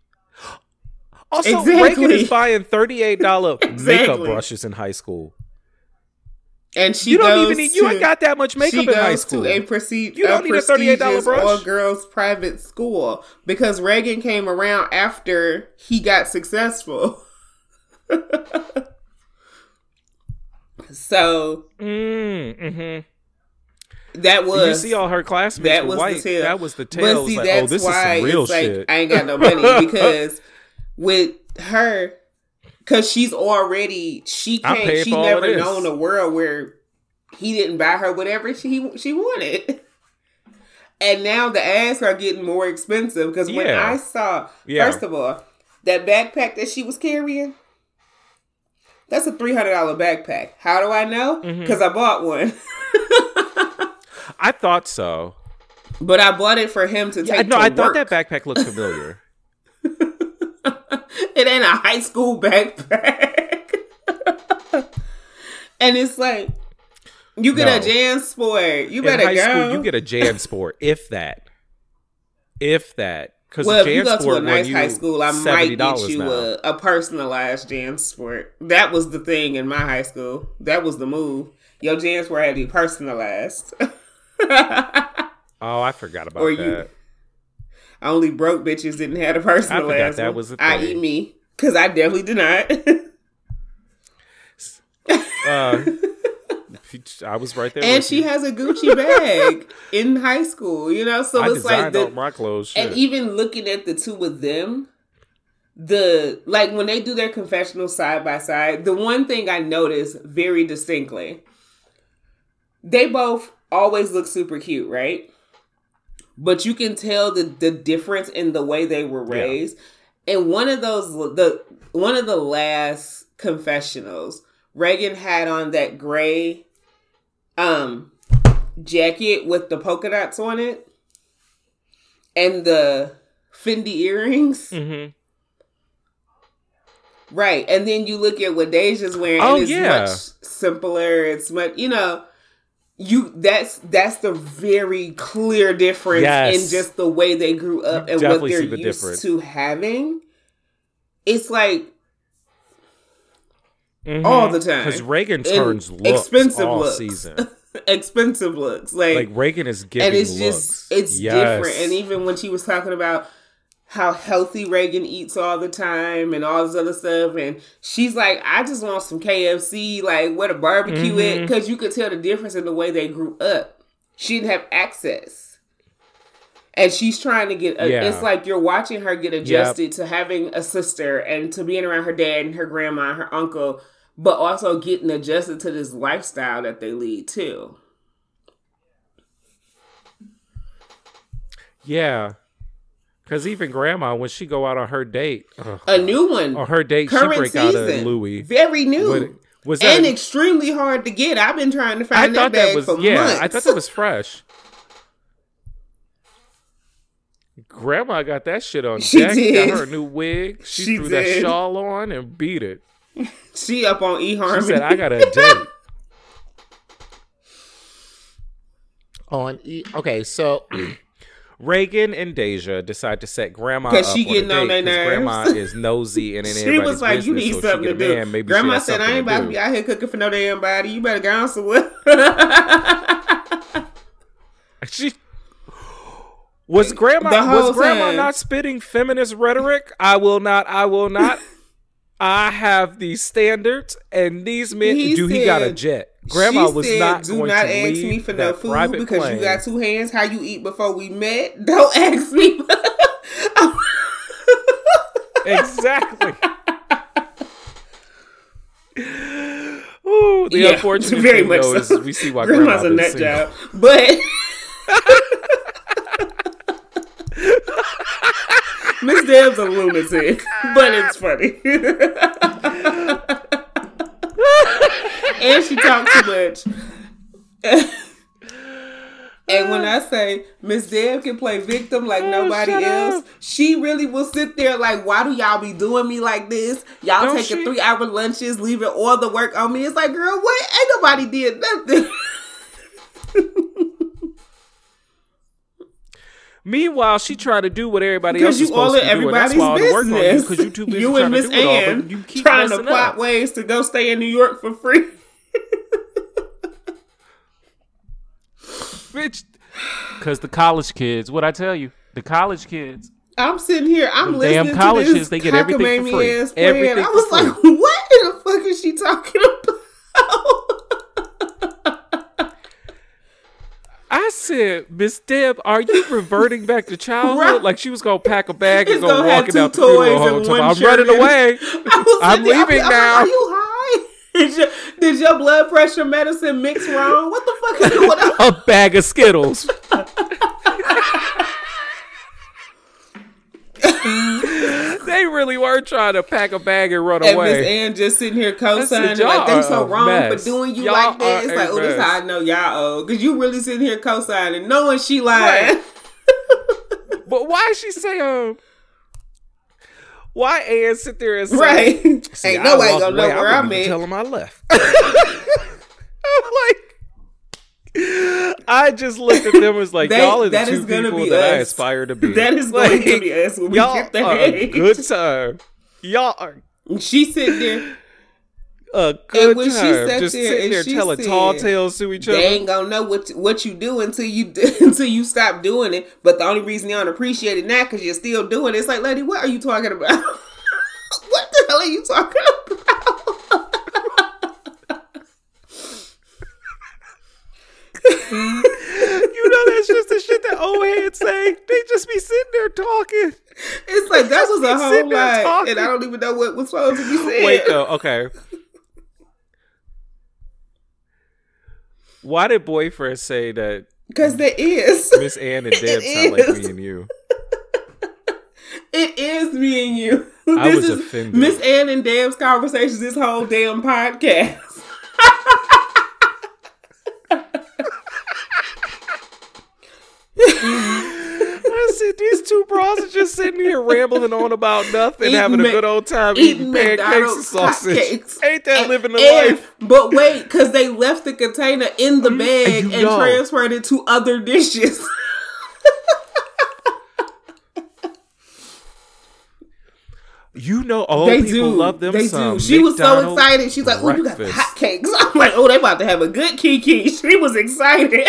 Also, Exactly. Reagan is buying thirty-eight dollar makeup brushes in high school. And she you don't goes even need. You to- ain't got that much makeup in high school. to a, proce- You don't a need a $38 prestigious brush. all girls private school because Reagan came around after he got successful. so Mm, hmm That was you see all her classmates that was white. the tale. That was the tale. But see, like, that's oh, this why is some real it's like shit. I ain't got no money because with her, because she's already she can't. She for all of never known a world where he didn't buy her whatever she she wanted. And now the ads are getting more expensive because when Yeah. I saw, Yeah. first of all, that backpack that she was carrying, that's a three hundred dollar backpack. How do I know? Mm-hmm. Because I bought one, I thought so. but I bought it for him to Yeah, take. no, to I thought that backpack looked familiar. It ain't a high school backpack. and it's like you get a No. JanSport. You In better high go. school, you get a JanSport, if that, if that. Because well, if you go to a nice high school, I might get you a, a personalized JanSport. That was the thing in my high school. That was the move. Your JanSport had to be personalized. Oh, I forgot about Or you- that. Only broke bitches didn't have a personalized. that one. was a I.e. me, because I definitely did not. Uh, I was right there. and she you. has a Gucci bag in high school, you know. So I it's like the, my clothes. and even looking at the two of them, the like when they do their confessional side by side, the one thing I notice very distinctly, they both always look super cute, right? But you can tell the the difference in the way they were Yeah. raised. And one of those the one of the last confessionals, Reagan had on that gray um jacket with the polka dots on it and the Fendi earrings. Mm-hmm. Right. And then you look at what Deja's wearing Oh, and it's yeah. much simpler. It's much you know, you that's that's the very clear difference Yes. in just the way they grew up You and what they're the used difference. to having. It's like Mhm. all the time. Because Reagan And turns looks expensive all looks. season. expensive looks. Like, Like Reagan is giving and it's looks. just it's Yes. different. And even when she was talking about how healthy Reagan eats all the time and all this other stuff, and she's like, I just want some KFC, like where the barbecue Mm-hmm. at, because you could tell the difference in the way they grew up. She didn't have access. And she's trying to get. A, Yeah. It's like you're watching her get adjusted to having a sister and to being around her dad and her grandma and her uncle, but also getting adjusted to this lifestyle that they lead too. yeah. Because even Grandma, when she go out on her date, ugh, A new one. on her date, she current break out a season. Louis. Very new. What- was that? and a- extremely hard to get. I've been trying to I find thought that bag that was for yeah. months. I thought that was fresh. Grandma got that shit on She deck. did. Got her new wig. She, She threw did. that shawl on and beat it. she up on She eHarmony. said, "I got a date." on e- okay, so Reagan and Deja decide to set Grandma up she on getting on their Grandma is nosy and in she was like, "You need so something to do." man, maybe Grandma said, "I ain't about to do." be out here cooking for no damn body. You better go on somewhere." She was grandma was grandma time. not spitting feminist rhetoric? I will not. I will not. I have these standards, and these men. He do he got a jet? Grandma she was said, not "Do going not to ask me for no food because plane. you got two hands. How you eat before we met? Don't ask me." exactly. Ooh, the Yeah, unfortunate very thing much though so. is we see why Grandma's grandma a nut job, but Miss Deb's a lunatic, but it's funny. And she talks too much. and when I say Miss Deb can play victim like oh, nobody Oh, shut else, up. she really will sit there like, why do y'all be doing me like this? Y'all Don't taking she? three hour lunches, leaving all the work on me. It's like, girl, what? Ain't nobody did nothing. Meanwhile, she tried to do what everybody else is you supposed all to do, and that's everybody's why all the work on you because you too busy You trying and to Miss do it all, Ann but you keep trying to plot ways to go stay in New York for free. Bitch. Because the college kids, what I tell you, the college kids. I'm sitting here, I'm Them damn listening colleges, to this they get everything for free. ass plan. Everything I was like, what in the fuck is she talking about? I said, Miss Deb, are you reverting back to childhood? Right. Like she was gonna pack a bag and It's go gonna have walking two out the funeral toys home. and talking one about, I'm running away. I was I'm leaving I'm now. Are you high? Did your, did your blood pressure medicine mix wrong? What the fuck is going on? A bag of Skittles. they really were trying to pack a bag and run away. And Miss away. Ann just sitting here said, co-signing "Y'all like they so wrong mess. for doing you Y'all like this. a Like, oh, this mess." how I know y'all owe. Because you really sitting here co-signing, knowing she lying. Right. But why is she saying? um? Why Ann sit there and say, Right. "See, Ain't I nobody walked gonna know where I'm at. Tell him I left. I'm like, I just looked at them as like That- y'all are the two people be that I aspire to be. That is going to Like, be us when we y'all get that are a age. good time. Y'all are She sitting there. A good when she time. Just there sitting there telling said, tall tales to each other. They ain't gonna know what what you do until you until you stop doing it. But the only reason they don't appreciate it now because you're still doing it. It's like, lady, what are you talking about? what the hell are you talking about? You know that's just the shit that old heads say. They just be sitting there talking. It's like that was a whole lot, and I don't even know what was supposed to be said. Wait though, okay. Why did boyfriend say that because there is, Miss Ann and Deb sound like me and you? it is me and you. I this was is offended. Miss Ann and Deb's conversations. This whole damn podcast. I said these two bras are just sitting here rambling on about nothing, Eating having a good old time eating eating, pancakes and sausage. hotcakes. Ain't that And- living the and- life? But wait, because they left the container in the bag Mm-hmm. you and know. transferred it to other dishes. You know, old they people do. love them they some. do. She was so McDonald's excited. She's like, "Oh, you got the hotcakes." I'm like, "Oh, they about to have a good kiki." She was excited.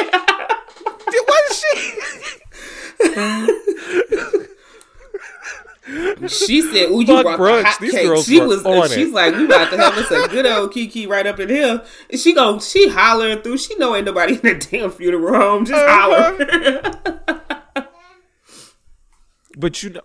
What is she? She said, "Oh, you brought brunch. the These hotcakes." She was. she's it. like, "We about to have us a good old kiki right up in here." And she go, she hollering through. She know ain't nobody in the damn funeral home. Just Uh-huh. holler. But you know,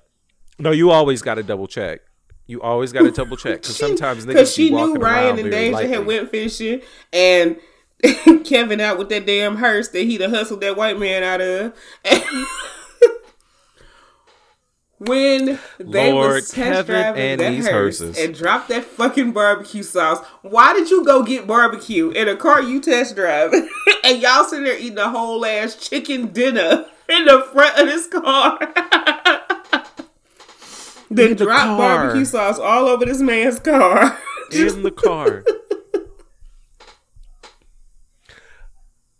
no, you always got to double check. You always got to double check because sometimes niggas because she knew Ryan and very Deja had went fishing and Kevin out with that damn hearse that he done hustled that white man out of. when they Lord, was test Kevin driving and that these hearse hearses. and dropped that fucking barbecue sauce, why did you go get barbecue in a car you test drive and y'all sitting there eating a whole ass chicken dinner in the front of this car? the In the drop barbecue sauce all over this man's car. in the car.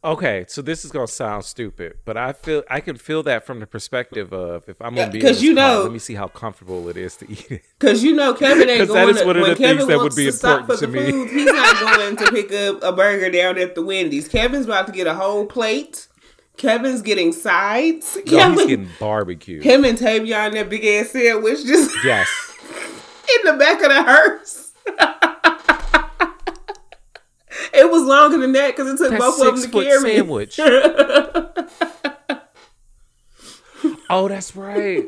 Okay, so this is gonna sound stupid, but I feel I can feel that from the perspective of if I'm gonna be because you know- let me see how comfortable it is to eat it. Cause you know Kevin ain't 'Cause that going is to, one of when the Kevin things that would be to important the to me. food, he's not going to pick up a burger down at the Wendy's. Kevin's about to get a whole plate. Kevin's getting sides. No, Kevin, he's getting barbecue. him and Tavion that big ass sandwich just Yes, in the back of the hearse. It was longer than that because it took that both of them to foot carry. sandwich. oh, that's right.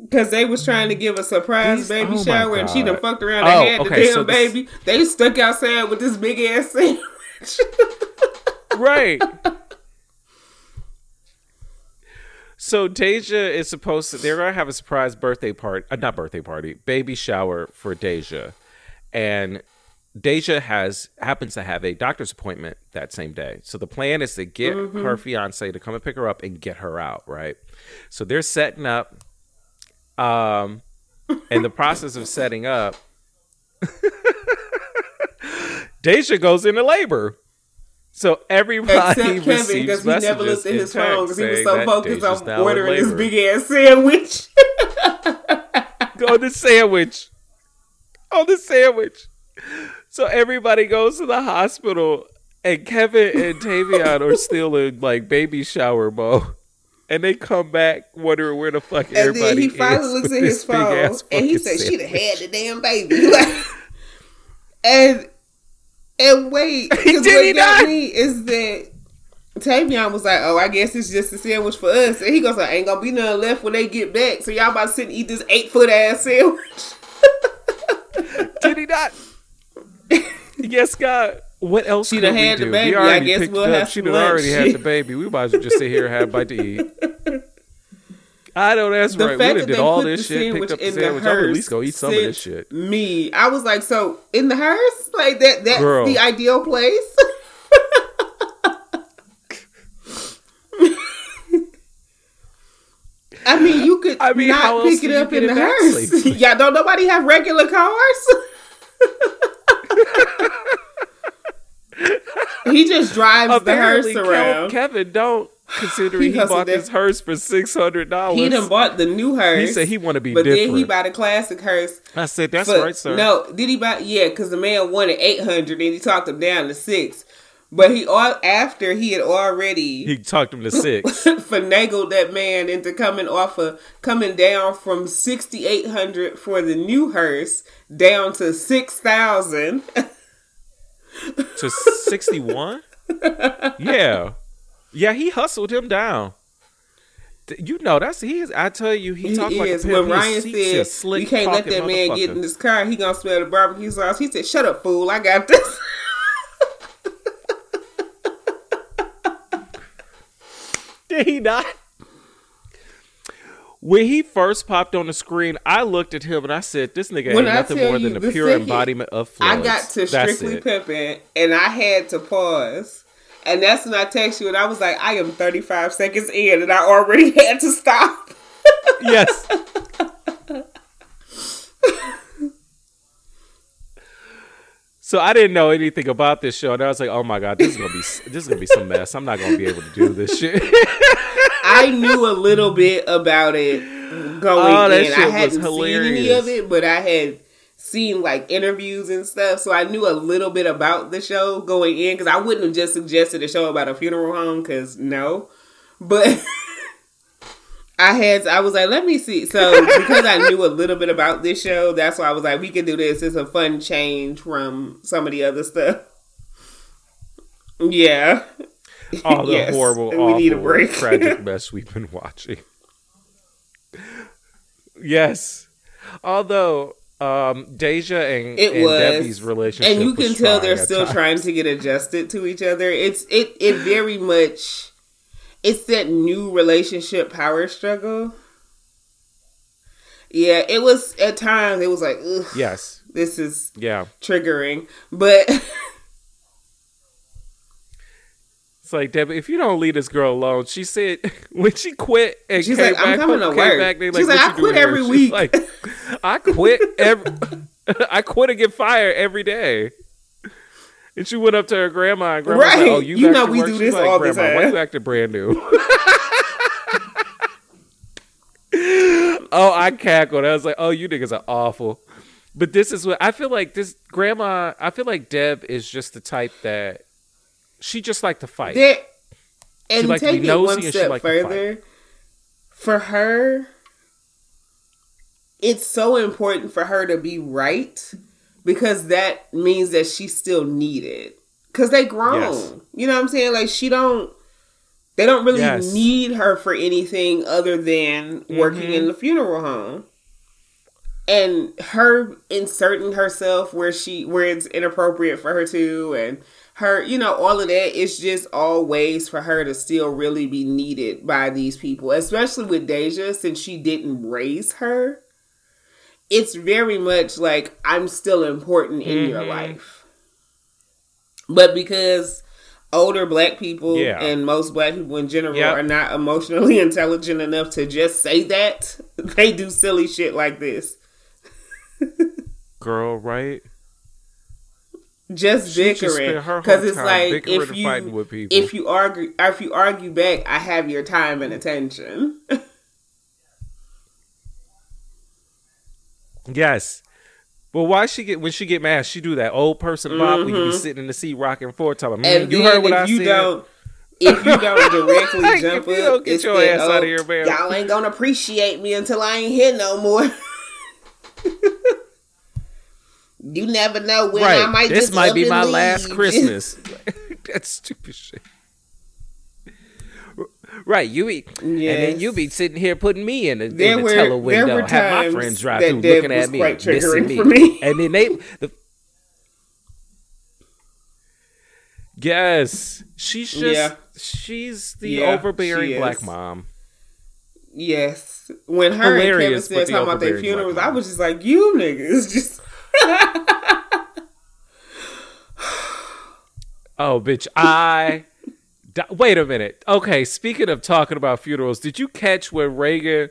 Because they was trying to give a surprise These- baby oh shower and she done fucked around Oh, and had the damn so this- baby. They stuck outside with this big ass sandwich. right. So Deja is supposed to. They're gonna have a surprise birthday party, uh, not birthday party, baby shower for Deja, and Deja has happens to have a doctor's appointment that same day. So the plan is to get her fiance to come and pick her up and get her out. Right. So they're setting up. Um, in the process of setting up, Deja goes into labor. So everybody Except Kevin, because he never looked at in his phone because he was so focused Deja's on ordering his big ass sandwich. on the sandwich. On the sandwich. So everybody goes to the hospital, and Kevin and Tavion are still in like baby shower mode. And they come back wondering where the fuck and everybody then he is finally looks at his phone and he said she'd have had the damn baby. Like, and and wait, because what he got not? me is that Tavion was like, "Oh, I guess it's just a sandwich for us." And he goes, like, "Ain't gonna be nothing left when they get back." So y'all about to sit and eat this eight foot ass sandwich. Did he not? yes, God. What else She could done we had the do? baby. We I already guess picked we'll it up. have She some done already had the baby. We might as well just sit here and have a bite to eat. I know that's The right. Fact done that did they all put this the shit, sandwich picked up the in the sandwich. I'm at hearse least go eat some of this shit. Me, I was like, so in the hearse, like that. That's Girl. the ideal place. I mean, you could I mean, how not else pick it up in the hearse. safely? yeah, don't nobody have regular cars. He just drives the hearse around. Kevin don't considering He he, bought that- this hearse for six hundred dollars. he done bought the new hearse. He said he want to be but different. then he bought a classic hearse. I said that's for- right, sir. No, did he buy? Yeah, because the man wanted eight hundred, and he talked him down to six. But he all after he had already he talked him to six. finagled that man into coming off of coming down from sixty eight hundred for the new hearse down to six thousand. to 61 yeah yeah he hustled him down you know that's he is i tell you he, He talked like a. When Ryan said slick you can't let that man get in this car, he gonna smell the barbecue sauce. He said, "Shut up, fool! I got this." did he not when he first popped on the screen, I looked at him and I said, "This nigga When ain't I nothing more you than a the pure second embodiment of I got to strictly it. pimping, and I had to pause. And that's when I text you, and I was like, "I am 35 seconds in, and I already had to stop." yes. So I didn't know anything about this show, and I was like, "Oh my god, this is gonna be this is gonna be some mess. I'm not gonna be able to do this shit." I knew a little bit about it going Oh, in. I hadn't seen any of it, but I had seen like interviews and stuff, so I knew a little bit about the show going in. Because I wouldn't have just suggested a show about a funeral home, because no. But I had, I was like, let me see. So because I knew a little bit about this show, that's why I was like, we can do this. It's a fun change from some of the other stuff. Yeah. All the Yes, horrible, we awful, need a break. tragic mess we've been watching. Yes, although um, Deja and, It and was, Debbie's relationship, and you can tell they're still times. trying to get adjusted to each other. It's it it very much it's that new relationship power struggle. Yeah, it was at times it was like, Ugh, Yes, this is yeah. triggering, but It's like Debbie, if you don't leave this girl alone, she said when she quit and She's came like, "I'm back, coming to work." Back, they She's like, like, "What "I quit here?" every She's week. Like, I quit every, I quit and get fired every day. And she went up to her grandma and grandma was like, "Oh, you, You know to we work?" do She's this like, all the grandma, Why time. you acting brand new? oh, I cackled. I was like, "Oh, you niggas are awful." But this is what I feel like. This grandma, I feel like Deb is just the type that she just like to fight. there and like to be take it nosy one and she step like to further. For her, it's so important for her to be right because that means that she's still needed. Cause they grown. Yes. You know what I'm saying? Like she don't they don't really Yes. need her for anything other than working Mm-hmm. in the funeral home. And her inserting herself where she where it's inappropriate for her to and her, you know, all of that is just all ways for her to still really be needed by these people, especially with Deja, since she didn't raise her. It's very much like I'm still important in your Mhm. life. But because older black people Yeah. and most black people in general Yep. are not emotionally intelligent enough to just say that, they do silly shit like this. Girl, right? just bickering because it's like if you if you argue if you argue back, I have your time and attention. Yes. But why she get when she get mad? She do that old person bop when you be Mhm. sitting in the seat rocking forward, talking. Mm, and you heard what I you said. don't if you don't directly Like, jump up, don't get your ass out of here, man. Y'all ain't gonna appreciate me until I ain't here no more. you never know when I right. might This might be my last. Christmas. That's stupid shit. Right, you be, Yes. and then you be sitting here putting me in the, in There the were- tele window, have my friends drive through Deb looking at me, quite missing me. me. and then they, the, yes, she's just, Yeah. she's the Yeah, overbearing she black mom. Yes. When her and Kevin Hilarious, said the talking about their funerals, I was just like, you niggas just Oh, bitch, I. di- Wait a minute. Okay, speaking of talking about funerals, did you catch when Reagan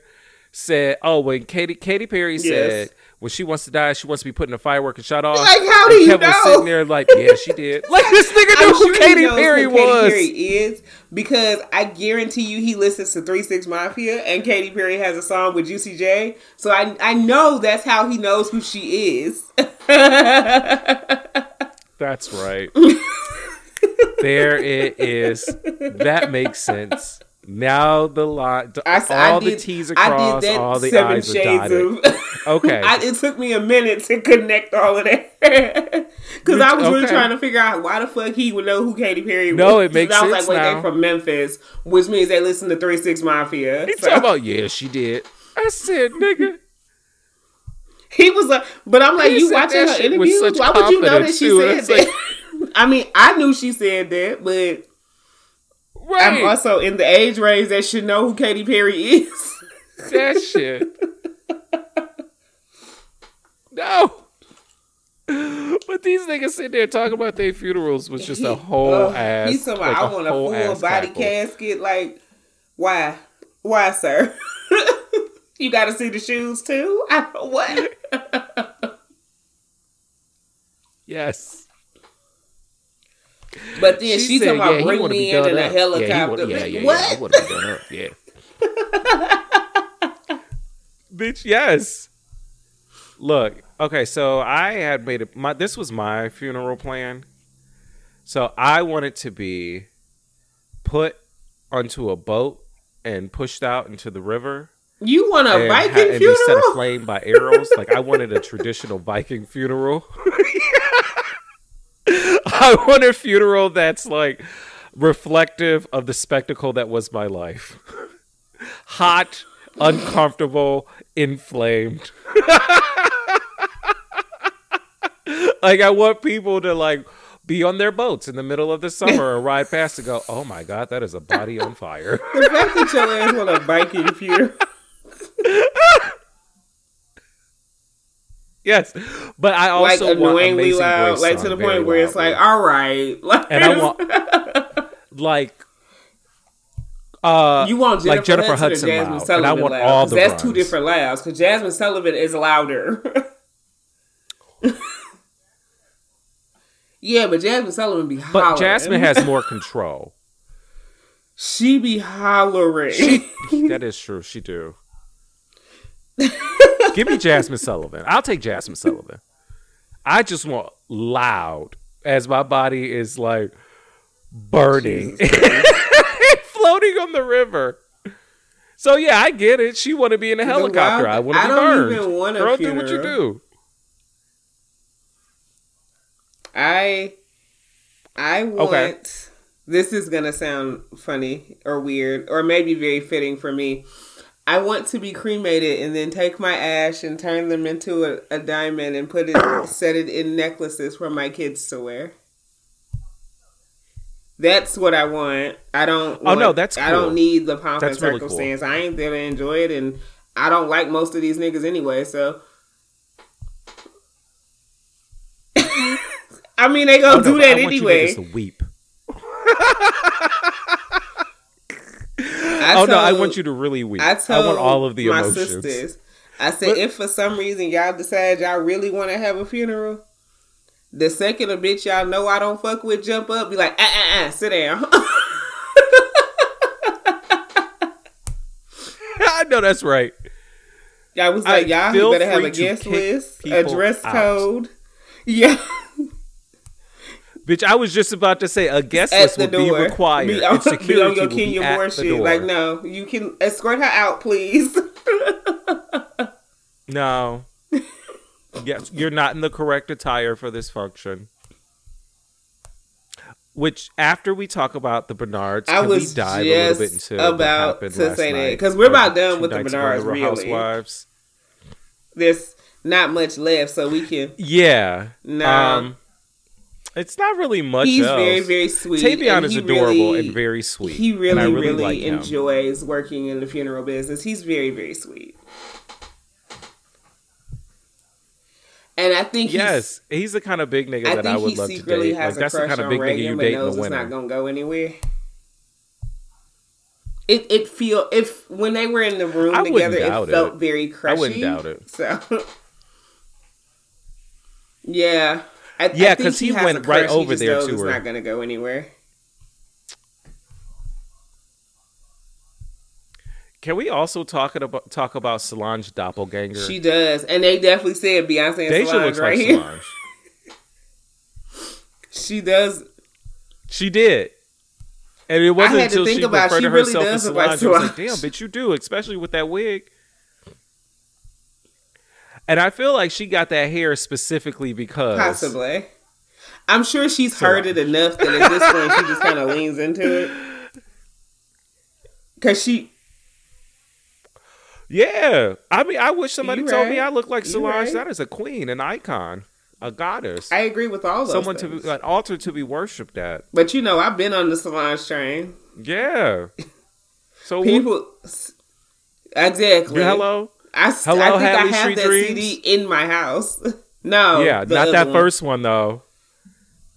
said, "Oh, when Katy Katy Perry Yes. said when she wants to die, she wants to be put in a firework and shot off." Like, how and do you Kevin was know? sitting there like, "Yeah, she did." Like this nigga I'm knew who sure Katy Perry who Katy. Perry is because I guarantee you he listens to Three Six Mafia and Katy Perry has a song with Juicy J. So I I know that's how he knows who she is. That's right. there it is. That makes sense. Now the line, I, s- I all the did- T's did that all the seven I's are shades dotted. of. Okay. I, it took me a minute to connect all of that because I was really trying to figure out why the fuck he would know who Katy Perry was. No, it makes I was sense like, wait, now. they from Memphis, which means they listen to Three Six Mafia. He So- talking about, yeah, she did. I said, nigga. He was like, but I'm like, He you watching her interviews? Why would you know that she said that? I mean, I knew she said that, but Right. I'm also in the age range that should know who Katy Perry is. that shit. No. But these niggas sitting there talking about their funerals uh, was just a whole Ugh, ass. He's talking like I want a full body casket. Like, why? Why, sir? you got to see the shoes too. I, what? Yes. But then She she, said, talking about yeah, he bring wanna be me in done in a up. Yeah, he helicopter. wanna- yeah, Bitch, yeah, yeah, what? I wanna done up, yeah. Bitch, yes. Look, okay, so I had made it. My this was my funeral plan. So I wanted to be put onto a boat and pushed out into the river. You want a and, Viking ha- and be set funeral? aflame by arrows. like I wanted a traditional Viking funeral. I want a funeral that's like reflective of the spectacle that was my life. Hot, uncomfortable, inflamed. like I want people to like be on their boats in the middle of the summer and ride past and go, "Oh my god, that is a body on fire." The fact that your ass want a Viking funeral. Yes, but I like also want annoyingly Amazing loud, like to the point where it's like, all right, like, and I want like uh you want Jennifer, like Jennifer Hudson, Hudson Jazmine loud, and I want loud, all the that's two different louds. Because Jazmine Sullivan is louder. yeah, but Jazmine Sullivan be hollering. but Jazmine has more control. she be hollering. that is true. She do. Give me Jazmine Sullivan. I'll take Jazmine Sullivan. I just want loud as my body is like burning, floating on the river. So yeah, I get it. She want to be in a helicopter. wild- I want to I be don't burned. even want a Girl, do what you do. I I want Okay. this is gonna sound funny or weird or maybe very fitting for me. I want to be cremated and then take my ash and turn them into a, a diamond and put it set it in necklaces for my kids to wear. That's what I want. I don't. Oh, no, want- that's I don't need the pomp That's and really cool. circumstance. I ain't there to enjoy it, and I don't like most of these niggas anyway. So, I mean, they gonna Oh, do but that I want you anyway. to weep. I oh no, I want you to really weep. I I, want all of the my emotions. sisters. I said, But- if for some reason y'all decide y'all really want to have a funeral, the second a bitch y'all know I don't fuck with jump up, be like, ah, ah, ah, sit down. I know that's right. I was I- like, y'all feel you better have a guest list, a dress out. code. Yeah, Bitch, I was just about to say a guest list would door. be required. Be on, be security on your Kenya at Moore the shit. door. Like, no, you can escort her out, please. No. yes, you're not in the correct attire for this function. which after we talk about the Bernards, I can was we dive a little bit into about to say that, because we're about done with the Bernards, really. Housewives. There's not much left, so we can. Yeah. Nah. Um, it's not really much. He's else. very, very sweet. Tavion is adorable really- and very sweet. He and really, I really, really, like him. enjoys working in the funeral business. He's very, very sweet. And I think Yes, he's the kind of big nigga I that I would love to date. has Like that's the kind of big nigga Reagan, you date in knows the it's not gonna go anywhere. It it feel if when they were in the room I together, it felt it. very crushy. I wouldn't doubt it. So, yeah, I, I Yeah, think 'cause he has went right he over there knows to it's her. Not gonna go anywhere. Can we also talk about talk about Solange doppelganger? She does, and they definitely said Beyonce and Deja Solange looks right like here. Solange. She does. She did. And it wasn't had to until think she about- referred she to really herself does as look like Solange. I was like, damn, bitch, you do, especially with that wig. And I feel like she got that hair specifically because Possibly. I'm sure she's heard it enough that at this point she just kind of leans into it. Cause she, Yeah. I mean, I wish somebody You told me. I look like You Solange. right. That is a queen, an icon, a goddess. I agree with all of those Someone to be, an altar to be worshipped at. but you know, I've been on the Solange train. Yeah. So People, exactly. hello? I, Hello, I think Hadley I have Street that Dreams? CD in my house. no, yeah, not that one. first one though.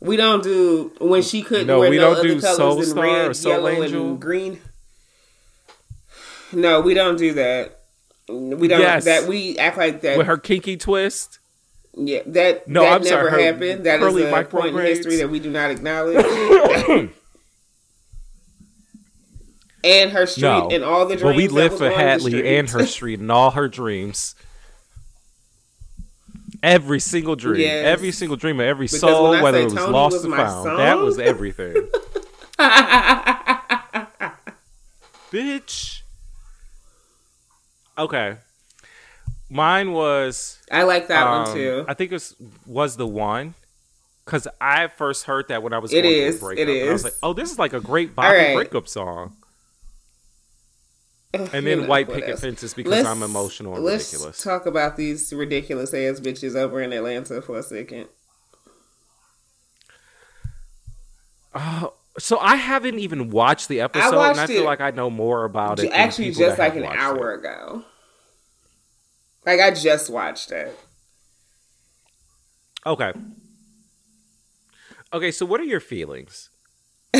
We don't do when she couldn't No, wear we no don't do Solo Star red, or Sol-Angel? and green. No, we don't do that. We don't. Yes. That we act like that. With her kinky twist. yeah, that No, that I'm never sorry, happened. That is a point in history that we do not acknowledge. And her street No. and all the dreams. But we live for Hadley and her street and all her dreams. Every single dream, Yes. every single dream of every Because soul, whether it was Tony lost was or found, song- that was everything. Bitch. Okay. Mine was I like that um, one too. I think it was, was the one because I first heard that when I was It going is, through a it breakup. And I was like, oh, this is like a great All right. breakup song. And You then know, white picket else? fences because Let's- I'm emotional and let's ridiculous. talk about these ridiculous ass bitches over in Atlanta for a second. Oh, so I haven't even watched the episode, and watched I feel it like I know more about it. Actually, just like an hour it. ago. Like I just watched it. Okay. Okay, so what are your feelings?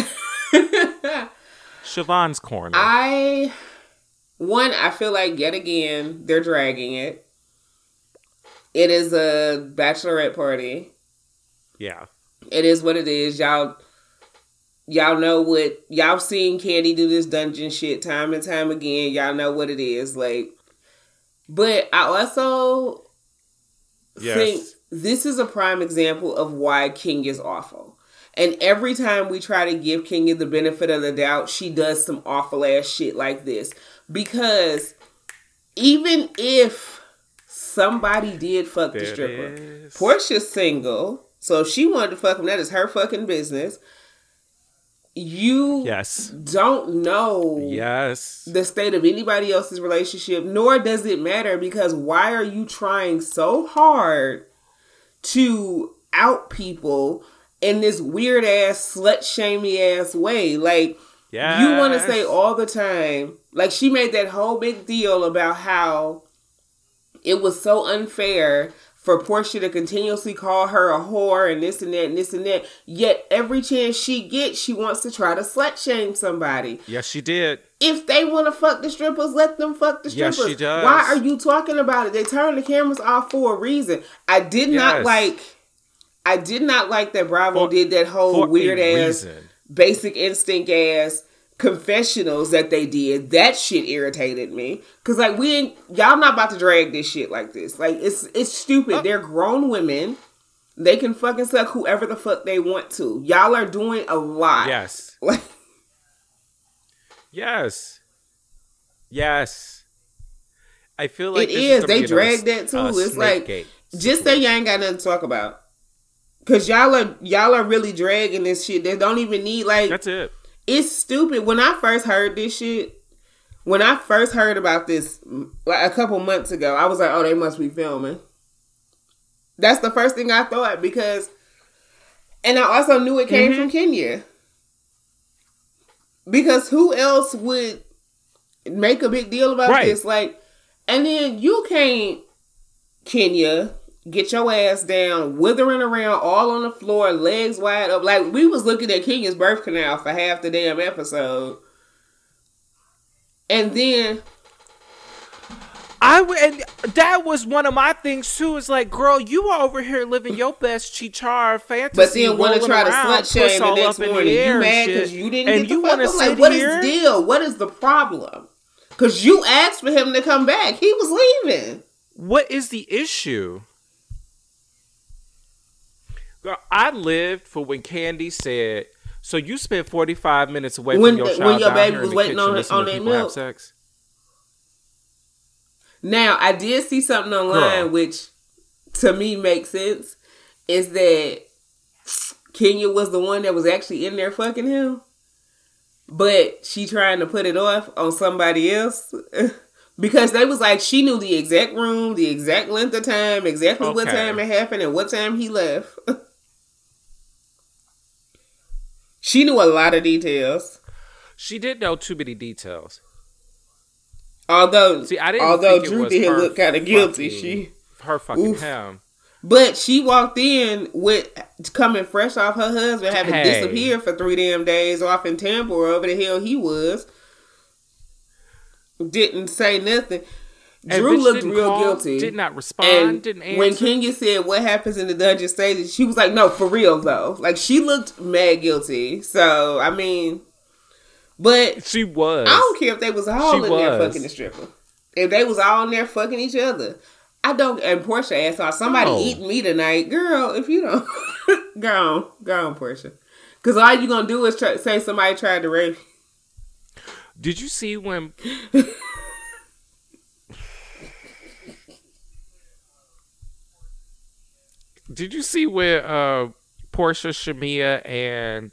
Siobhan's corner. I one, I feel like yet again they're dragging it. It is a bachelorette party. yeah. It is what it is. Y'all y'all know what y'all seen Kandi do this dungeon shit time and time again. Y'all know what it is. Like but I also Yes. think this is a prime example of why King is awful. And every time we try to give Kenya the benefit of the doubt, she does some awful ass shit like this. Because even if somebody did fuck the There it stripper. Porsha's single, so if she wanted to fuck him, that is her fucking business. You Yes. don't know Yes. the state of anybody else's relationship, nor does it matter because why are you trying so hard to out people in this weird ass, slut shamey ass way? Like, Yes. you want to say all the time, like, she made that whole big deal about how it was so unfair for Porsha to continuously call her a whore and this and that and this and that. Yet every chance she gets, she wants to try to slut shame somebody Yes, she did. if they want to fuck the strippers, let them fuck the strippers. Yes, she does. Why are you talking about it? They turned the cameras off for a reason. I did not like. I did not like that Bravo For- did that whole For weird a ass, reason. Basic instinct ass confessionals that they did. That shit irritated me because like we ain't y'all not about to drag this shit like this. Like it's it's stupid. Uh. They're grown women. They can fucking suck whoever the fuck they want to. Y'all are doing a lot. Yes. Like Yes. Yes. I feel like It is. gonna They dragged that too. uh, It's like, Snakegate Just say you ain't got nothing to talk about. Cause y'all are y'all are really dragging this shit. They don't even need like That's it. it's stupid. When I first heard this shit, when I first heard about this like a couple months ago, I was like, "Oh, they must be filming." That's the first thing I thought because, and I also knew it came Mhm. from Kenya. Because who else would make a big deal about Right. this? Like, and then you can't, Kenya, get your ass down, withering around all on the floor, legs wide up. Like we was looking at Kenya's birth canal for half the damn episode. And then I and that was one of my things too. Is like, girl, you are over here living your best chichar fantasy, But then want to try to slut shame the next in the morning. You mad because you didn't and get you the fuck? Like, what is the deal? What is the problem? Because you asked for him to come back. He was leaving. What is the issue? Girl, I lived for when Kandi said, "So you spent forty five minutes away When from your child when your baby was waiting on- on that milk." sex." Now, I did see something online Girl. which to me makes sense. Is that Kenya was the one that was actually in there fucking him, but she trying to put it off on somebody else because they was like she knew the exact room, the exact length of time, exactly what time it happened, and what time he left. she knew a lot of details. She did know too many details. Although, See, I didn't although think Drew did look kind of guilty, fucking- she Her fucking Oof. him. But she walked in with coming fresh off her husband having Hey. disappeared for three damn days off in Tampa, or wherever the hell he was. Didn't say nothing. And Drew looked real call, guilty. Did not respond. and didn't answer. when Kenya said what happens in the dungeon stages, she was like, "No, for real though." Like she looked mad guilty. So I mean, but she was. I don't care if they was all She in there fucking the stripper. If they was all in there fucking each other. I don't and Porsha asked her, somebody No. eat me tonight. Girl, if you don't go on, go on, Porsha. Cause all you gonna do is try, say somebody tried to rape. Did you see when? Did you see where uh, Porsha, Shamea, and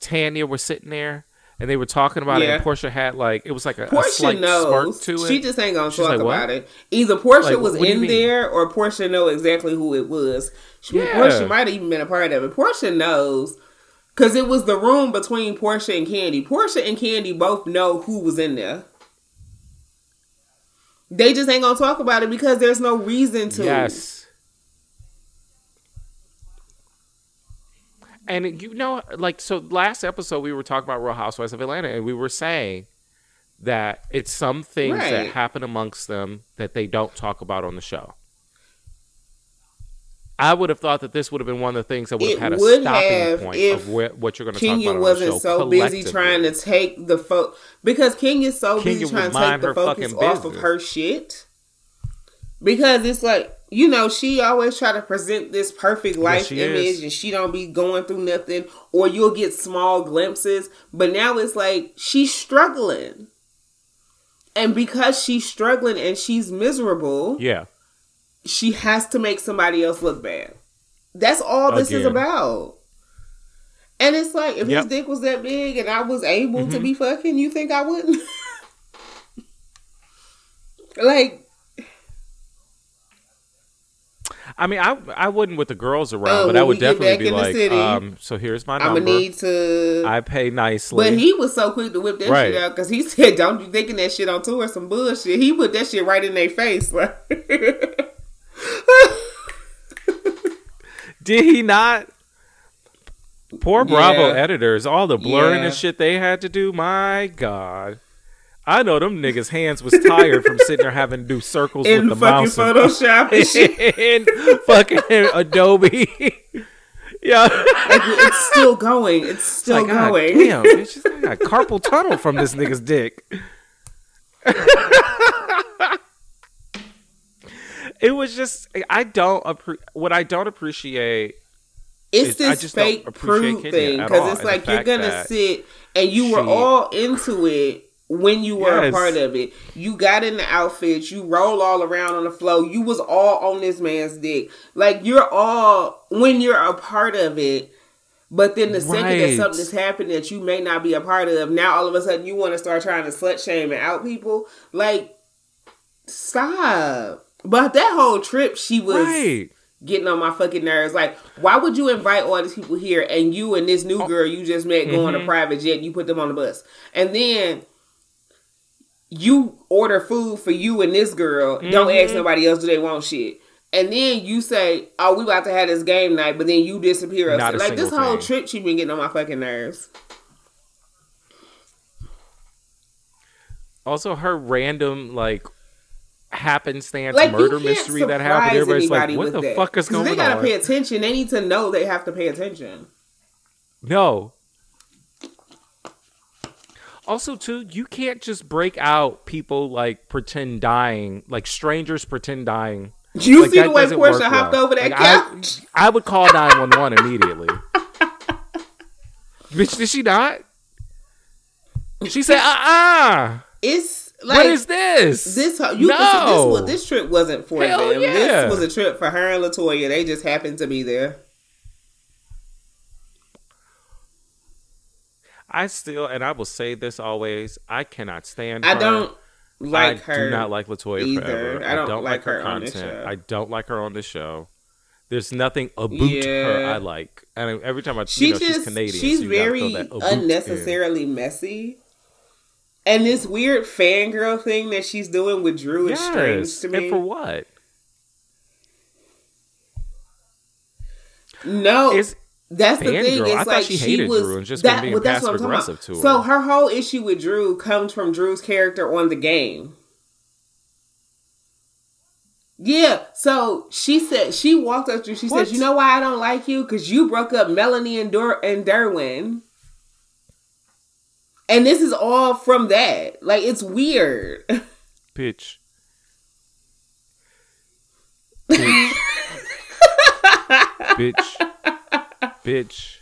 Tanya were sitting there, and they were talking about it, and Porsha had like it was like a, a Porsha slight knows. smirk to it. She just ain't gonna She's talk like, about it. Either Porsha Like, was what do you in there or Porsha know exactly who it was. She, Yeah. Porsha might have even been a part of it. Porsha knows. Cause it was the room between Porsha and Kandi. Porsha and Kandi both know who was in there. They just ain't gonna talk about it because there's no reason to. Yes. And you know, like, so last episode we were talking about Real Housewives of Atlanta, and we were saying that it's some things that happen amongst them that they don't talk about on the show. I would have thought that this would have been one of the things that would have It had a stopping point of where, what you're going to talk about on wasn't the show. so busy trying to take the fo because Kenya's so Kenya busy trying to take the focus off of her shit. Because it's like you know she always try to present this perfect life image is. and she don't be going through nothing or you'll get small glimpses but now it's like she's struggling and because she's struggling and she's miserable Yeah. she has to make somebody else look bad. That's all this is about. And it's like if Yep. his dick was that big and I was able to Mhm. be fucking, you think I wouldn't? like I mean, I I wouldn't with the girls around, Oh, but I would definitely be like, city, um, so here's my I'm number. gonna need to. I pay nicely. but he was so quick to whip that Right. shit out because he said, "Don't you thinking that shit on tour some bullshit?" He put that shit right in their face. Did he not? Poor Bravo Yeah. editors, all the blurring Yeah. and shit they had to do. My God. I know them niggas' hands was tired from sitting there having to do circles in with the fucking mouse and- Photoshop and shit. in fucking Adobe. yeah. Like, it's still going. It's still Like, God going. damn, bitch, it's like a carpal tunnel from this nigga's dick. it was just I don't appre- what I don't appreciate It's It's- I this just don't fake proof thing because it's like you're gonna sit and you were all into it when you were a part of it. You got in the outfits, you roll all around on the floor, you was all on this man's dick. Like you're all when you're a part of it. But then the second that Right. something has happened that you may not be a part of, now all of a sudden you want to start trying to slut shame and out people. Like, stop. But that whole trip, she was Right. getting on my fucking nerves. Like, why would you invite all these people here and you and this Oh. new girl you just met go on Mm-hmm. a private jet, you put them on the bus. And then you order food for you and this girl. Don't Mm-hmm. ask nobody else do they want shit. And then you say, "Oh, we about to have this game night," but then you disappear. Not like this whole thing. trip, she been getting on my fucking nerves. Also, her random like happenstance Like murder mystery that happened. Everybody's like, "What the that. fuck is going on?" They gotta on?" pay attention. They need to know they have to pay attention. No. Also, too, you can't just break out people like pretend dying, like strangers pretend dying. You Like, see the way Porsha hopped well. over that Like, I- couch? I, would call 911 immediately. Bitch, did she not? She said, uh uh It's like What is this? This you no. this, was, this trip wasn't for Hell them. yeah. This was a trip for her and Latoya. They just happened to be there. I still, and I will say this always, I cannot stand I her. don't like I her. do not like Latoya either. forever. I don't like her, her on this content. show. I don't like her on the show. There's nothing about her I like, and every time I, She you know, just she's Canadian, she's so very about in. unnecessarily messy. And this weird fangirl thing that she's doing with Drew is strange to me. and for what? no, Is That's the thing. I It's thought like she she, hated was Drew and just that. being well, that's what I'm talking about. passive-aggressive to her. So her. whole issue with Drew comes from Drew's character on the game. Yeah. So she said she walked up to. She What? said, "You know why I don't like you? Because you broke up Melanie and Dur- and Derwin." And this is all from that. Like it's weird. bitch. Bitch. bitch. Bitch.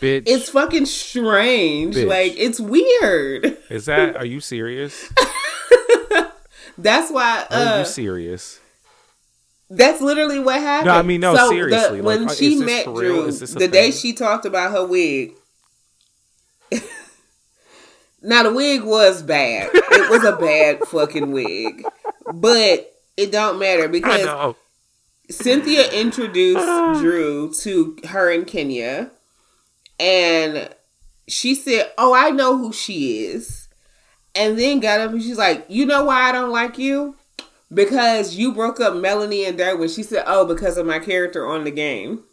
Bitch. It's fucking strange. Bitch. Like it's weird. Is that? Are you serious? That's why. Are Uh, you serious? That's literally what happened. No, I mean, no, So seriously, The, like, when uh, she met? Drew, Is this a the day she talked about her wig. now the wig was bad. it was a bad fucking wig, but it don't matter I because know. Cynthia introduced ah. Drew to her in Kenya, and she said, "Oh, I know who she is," and then got up and she's like, "You know why I don't like you? Because you broke up Melanie and Derwin." She said, "Oh, because of my character on the game,"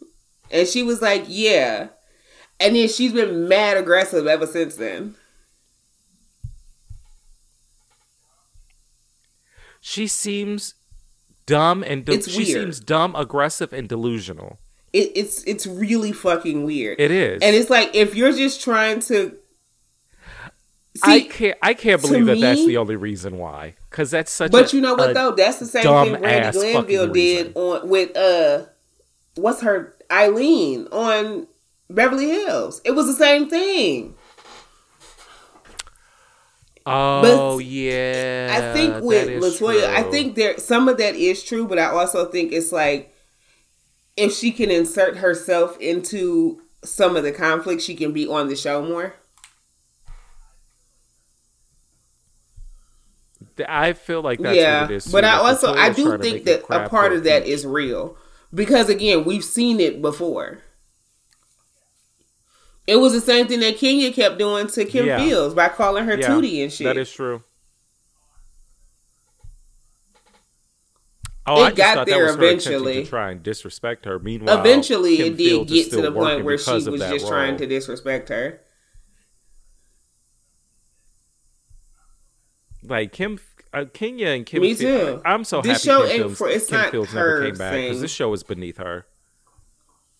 and she was like, "Yeah," and then she's been mad aggressive ever since then. She seems dumb and de- she weird. seems dumb, aggressive, and delusional. It, it's it's really fucking weird. It is. and it's like if you're just trying to. I can't. I can't believe that that's the only reason why. Because that's such. But a, you know what though? That's the same thing Brandi ass Glanville did reason. on with uh what's her Eileen on Beverly Hills. It was the same thing. Oh yeah. I think with Latoya, I think there some of that is true, but I also think it's like if she can insert herself into some of the conflict, she can be on the show more. I feel like that's yeah, what it is. but. I also I do think that a part of that is real because again we've seen it before. It was the same thing that Kenya kept doing to Kim Yeah. Fields by calling her Yeah, Tootie and shit. That is true. Oh, It I just got thought there that was her eventually. to try and disrespect her. Meanwhile, Eventually, Kim it did Fields get to the point where she was just trying to disrespect her. like Kim, uh, Kenya and Kim. Me Fi- too. I'm so This happy show Kim Fields, for- it's Kim not Fields never came back because this show is beneath her.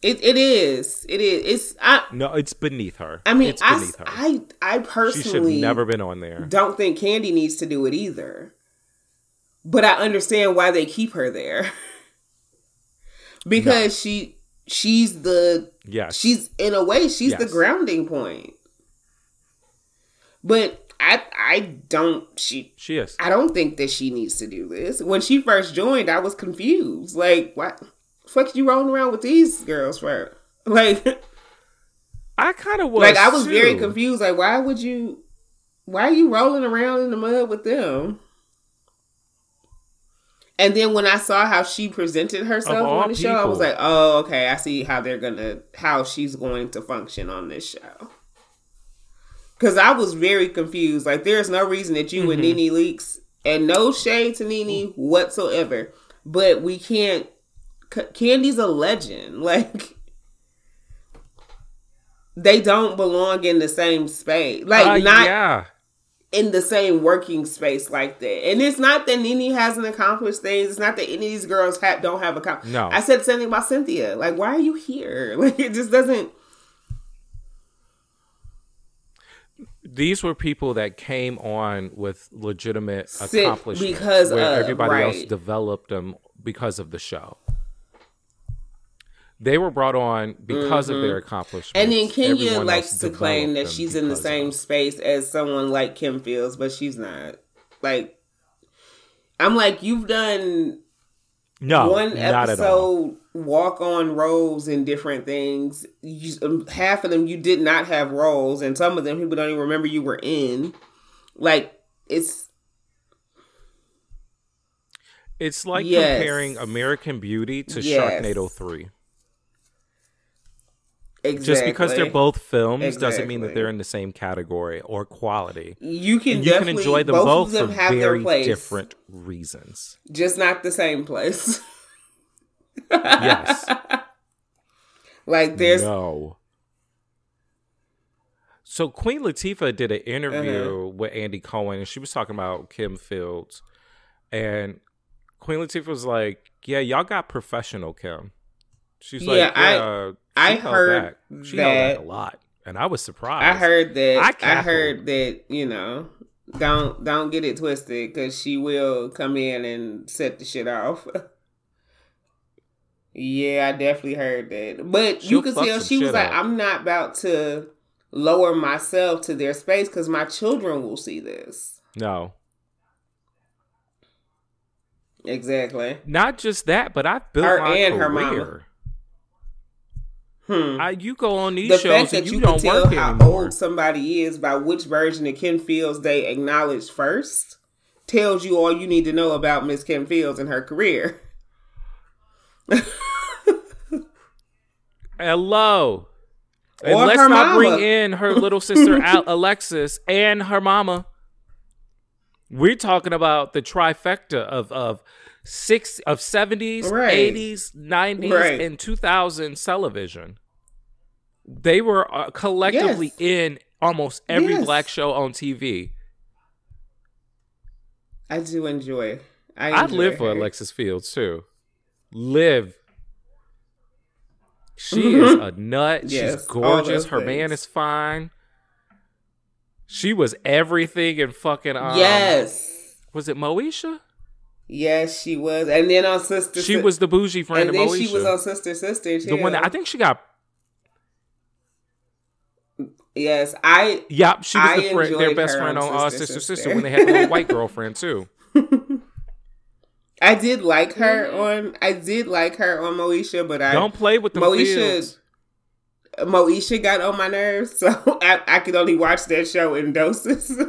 It it is. It is. It's I. No, it's beneath her. I mean, it's I, beneath her. I I she should personally never been on there. don't think Kandi needs to do it either. But I understand why they keep her there. because she she's the Yes, she's in a way she's the grounding point. But I I don't she She is. I don't think that she needs to do this. When she first joined, I was confused. Like, what fuck you rolling around with these girls for? Like I kind of was like I was too. very confused. Like, why would you why are you rolling around in the mud with them? And then when I saw how she presented herself on the show, I was like, "Oh, okay. I see how they're gonna, how she's going to function on this show." Because I was very confused. Like, there's no reason that you and Mm-hmm. Nene Leakes, and no shade to Nene whatsoever, but we can't. Kandi's a legend. Like, they don't belong in the same space. Like, Uh, not yeah. in the same working space like that. And it's not that Nene hasn't accomplished things. It's not that any of these girls have, don't have a No. I said something about Cynthia. Like, why are you here? Like, it just doesn't. These were people that came on with legitimate accomplishments because where of, everybody else developed them because of the show. They were brought on because of their accomplishments. Mm-hmm. And then Kenya Everyone likes to claim that she's in the same of. space as someone like Kim Fields, but she's not. Like, I'm like, you've done No, one not at all. episode walk on roles in different things. You, um, half of them you did not have roles, and some of them people don't even remember you were in. Like it's It's like Yes. comparing American Beauty to Yes. Sharknado 3. Exactly Just because they're both films doesn't mean that they're in the same category or quality. You can And you can enjoy them both, both, of them for very different reasons. just not the same place. Yes. like there's no. So Queen Latifah did an interview Uh-huh. with Andy Cohen, and she was talking about Kim Fields, and Queen Latifah was like, "Yeah, y'all got professional Kim." She's like, Yeah, I- I heard back. she held back that. a lot," and I was surprised. I heard that. I I, heard that. You know, don't don't get it twisted because she will come in and set the shit off. yeah, I definitely heard that. But She'll you could fuck tell she was like, up. "I'm not about to lower myself to their space because my children will see this." no, Exactly. not just that, but I've built Her my and career. her mama. Hmm. I, you go on these the shows fact and that you, you, can don't tell work how anymore. old somebody is by which version of Kim Fields they acknowledge first tells you all you need to know about Miss Kim Fields and her career. Hello. And let's not mama. bring in her little sister Alexis and her mama. We're talking about the trifecta of of six of seventies, eighties, nineties, and two thousand television. They were uh, collectively Yes. in almost every Yes. black show on TV. I do enjoy. I enjoy live for. Alexis Fields too. Live. She is a nut. Yes, She's gorgeous. Her man is fine. She was everything in fucking um, yes, Was it Moesha? yes, she was, and then on Sister, She was the bougie friend and of then Moesha. she was on Sister Sister too. the one that I think she got. Yes, I Yep, she was I the friend, their best friend on on uh, Sister, Sister, Sister Sister. when they had the little white girlfriend too. I did like her on I did like her on Moesha, but I Don't play with the Moesha Fields. Moesha got on my nerves, so I, I could only watch that show in doses.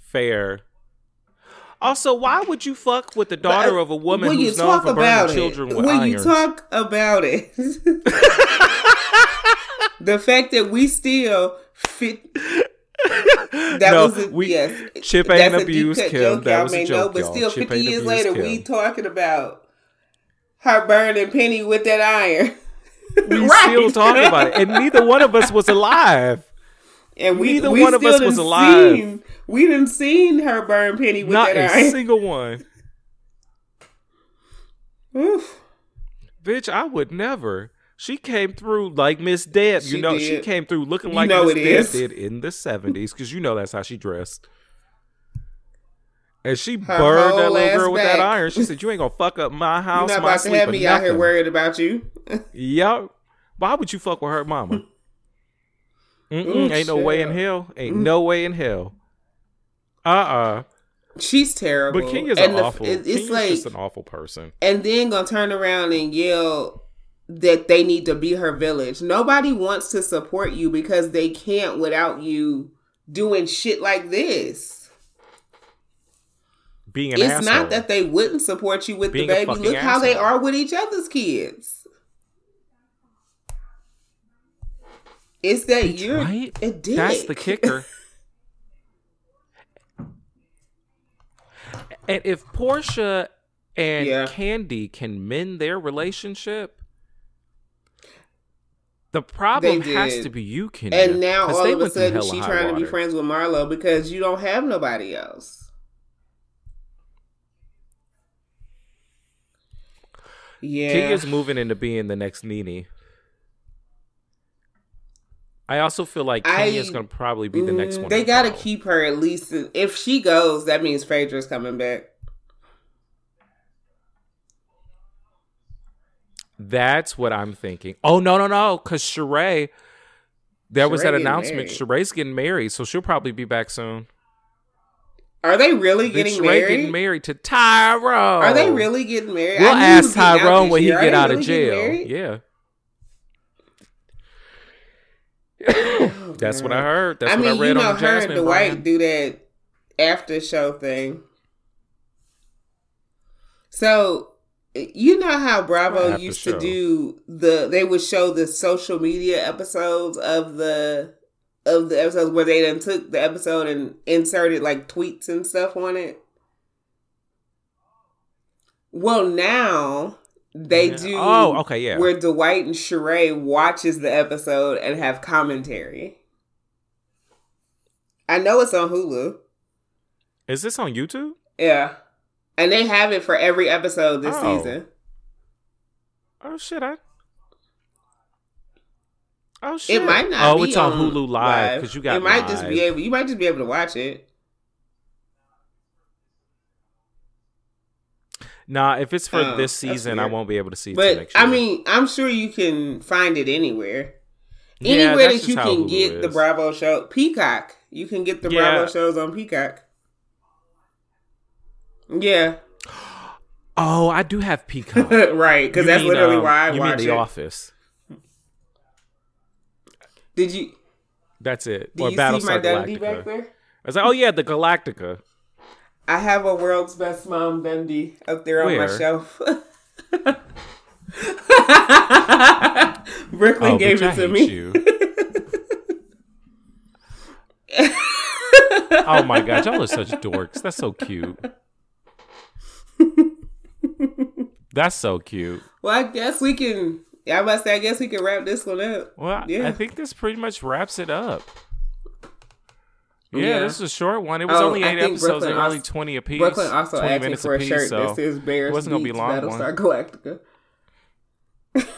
Fair. Also, why would you fuck with the uh, daughter of a woman when you who's known talk for burning about children it, with when you talk about it, the fact that we still fit. That No, was a, we- yes. Chip ain't abused Kim. That was a joke, know, but still, Chip fifty years later, Kim. we talking about her burning Penny with that iron. we Right. still talking about it, and neither one of us was alive. And we, Neither we one of us was alive. We didn't seen her burn Penny with Not that a iron. single one. Oof. Bitch, I would never. She came through like Miss Deb. You know, she came through looking You like know Miss it Deb is. did in the 70s, because you know that's how she dressed. And she Her burned that little girl with that iron. She said, You ain't gonna fuck up my house. You're not my about to have me out here worried about you. Yup. Why would you fuck with her mama? Mm-mm, ain't no way in hell. Ain't mm. no way in hell. Uh uh She's terrible. But Kenya's and an the- awful. it- It's Kenya's like, just an awful person. and then gonna turn around and yell that they need to be her village. Nobody wants to support you because they can't without you doing shit like this. Being an it's asshole. not that they wouldn't support you with Being the baby. Look how they are with each other's kids. It's that you're right? a dick. That's the kicker. and if Porsha and Yeah. Candy can mend their relationship, the problem has to be you, Kenya. and now all of a sudden she's trying to be friends with Marlo because you don't have nobody else. Yeah. Kenya's moving into being the next Nene. I also feel like Kenya's going to probably be the next Mm, one. They got to keep her at least. If she goes, that means Phaedra's coming back. That's what I'm thinking. Oh no, no, no, because Sheree, there was that announcement. married. Sheree's getting married, so she'll probably be back soon. Are they really getting Sheree married? getting married to Tyrone. Are they really getting married? We'll I knew he ask was getting out Tyrone when he year. Get out of jail. Yeah, Oh, that's what I heard. That's I what mean, I read you know, on the her and Dwight brand. do that after show thing. So you know how Bravo used to do the they would show the social media episodes of the of the episodes where they then took the episode and inserted like tweets and stuff on it. Well, now they Yeah. do. Oh, okay, yeah. Where Dwight and Sheree watches the episode and have commentary. I know it's on Hulu. Is this on YouTube? Yeah. And they have it for every episode this Oh. season. Oh shit! I. Oh shit! It might not Oh, it's on Hulu Live because you got. It might just be able you might just be able to watch it. Nah, if it's for Oh, this season, I won't be able to see it But next year. I mean, I'm sure you can find it anywhere. Yeah, Anywhere that you can Hulu get the. Bravo show. Peacock. You can get the Yeah. Bravo shows on Peacock. Yeah. Oh, I do have Peacock. right, because that's mean, literally um, why I you watch mean The it. Office. Did you That's it. do or you see my Galactica. back there? I was like, oh yeah, the Galactica. I have a world's best mom Dundie up there on my shelf. Brooklyn Oh, gave it to me. oh my god, y'all are such dorks. That's so cute. That's so cute. Well, I guess we can. I must say, I guess we can wrap this one up. Well, Yeah. I think this pretty much wraps it up. Yeah, Yeah. this is a short one. It was Oh, only eight episodes Brooklyn and only also- twenty apiece. Brooklyn also 20 asked me minutes for a apiece, shirt so that says Bears it wasn't gonna be long one. Galactica.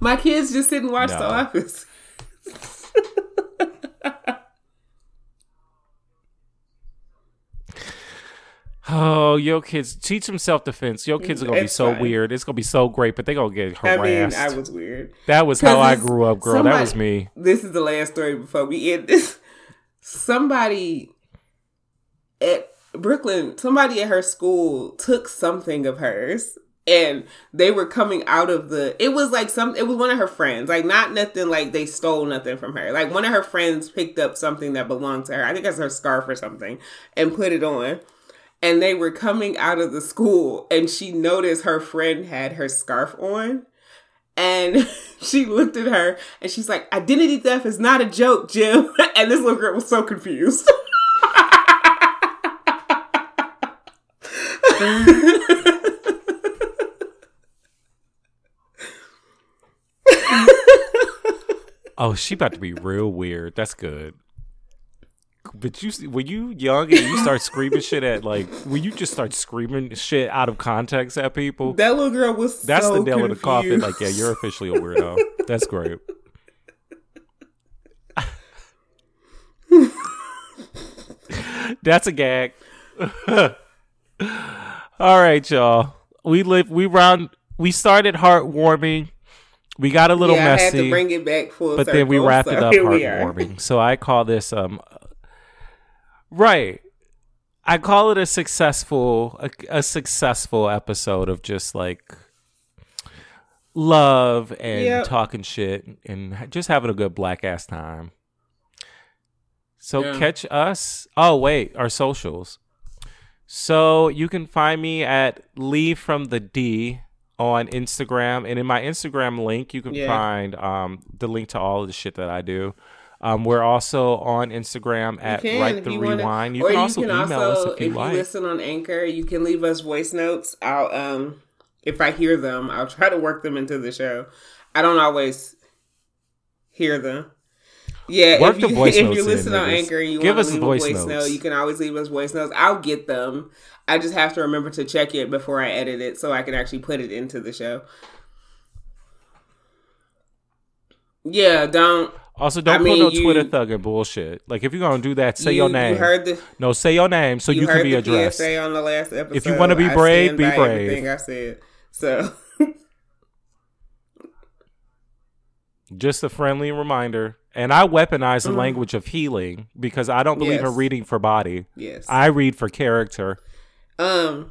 My kids just sit and watch The Office. Oh, your kids teach them self defense. Your kids are gonna be so fine. weird. It's gonna be so great, but they're gonna get harassed. I mean, I was weird. that was how I grew up, girl. that was me. This is the last story before we end this. Somebody at Brooklyn, somebody at her school took something of hers and they were coming out of the it was like some it was one of her friends like not nothing like they stole nothing from her like one of her friends picked up something that belonged to her i think that's her scarf or something and put it on and they were coming out of the school and she noticed her friend had her scarf on and she looked at her and she's like, identity theft is not a joke, Jim. And this little girl was so confused. Oh, she about to be real weird. That's good. But you, see- when you young and you start screaming shit at like when you just start screaming shit out of context at people, that little girl was that's so the nail in the coffin. Like, yeah, you're officially a weirdo. That's great. That's a gag. All right, y'all. We live. We round. We started heartwarming we got a little yeah, I had messy, to bring it back full but circle, then we wrapped so it up here we are. heartwarming. so I call this um, right. I call it a successful a, a successful episode of just like love and Yep. talking shit and just having a good black ass time. So Yeah. catch us. Oh wait, our socials. So you can find me at Lee from the D on Instagram, and in my Instagram link, you can Yeah. find um, the link to all of the shit that I do. Um, we're also on Instagram at You can, Write the you wanna- Rewind. You can also email us if you if like. you listen on Anchor, you can leave us voice notes. I'll um if I hear them, I'll try to work them into the show. I don't always hear them. Yeah, Work if the you, voice if you in, listen on. Anchor and you Give want to leave voice a voice notes. note, you can always leave us voice notes. I'll get them. I just have to remember to check it before I edit it so I can actually put it into the show. Yeah, don't. Also, don't I put mean, no you- Twitter thugging bullshit. Like if you're gonna do that, say you, your name. You heard the no, say your name so you, you, can be addressed. PSA on the last episode. If you wanna be I brave, be brave. Everything I said. So Just a friendly reminder. And I weaponize the language of healing because I don't believe in Mm. Reading for body. yes. I read for character. Um,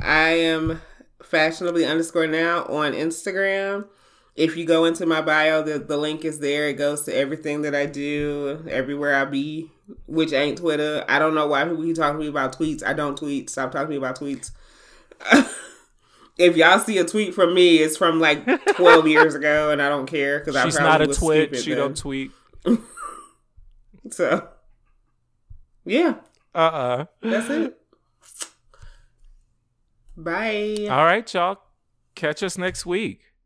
I am fashionably underscore now on Instagram. If you go into my bio, the, the link is there. It goes to everything that I do, everywhere I be, which ain't Twitter. I don't know why people keep talking to me about tweets. I don't tweet. Stop talking to me about tweets. if y'all see a tweet from me, it's from like 12 years ago, and I don't care because I She's probably not a was twit. She then. don't tweet. So, yeah, Uh uh that's it. Bye. All right, y'all. Catch us next week.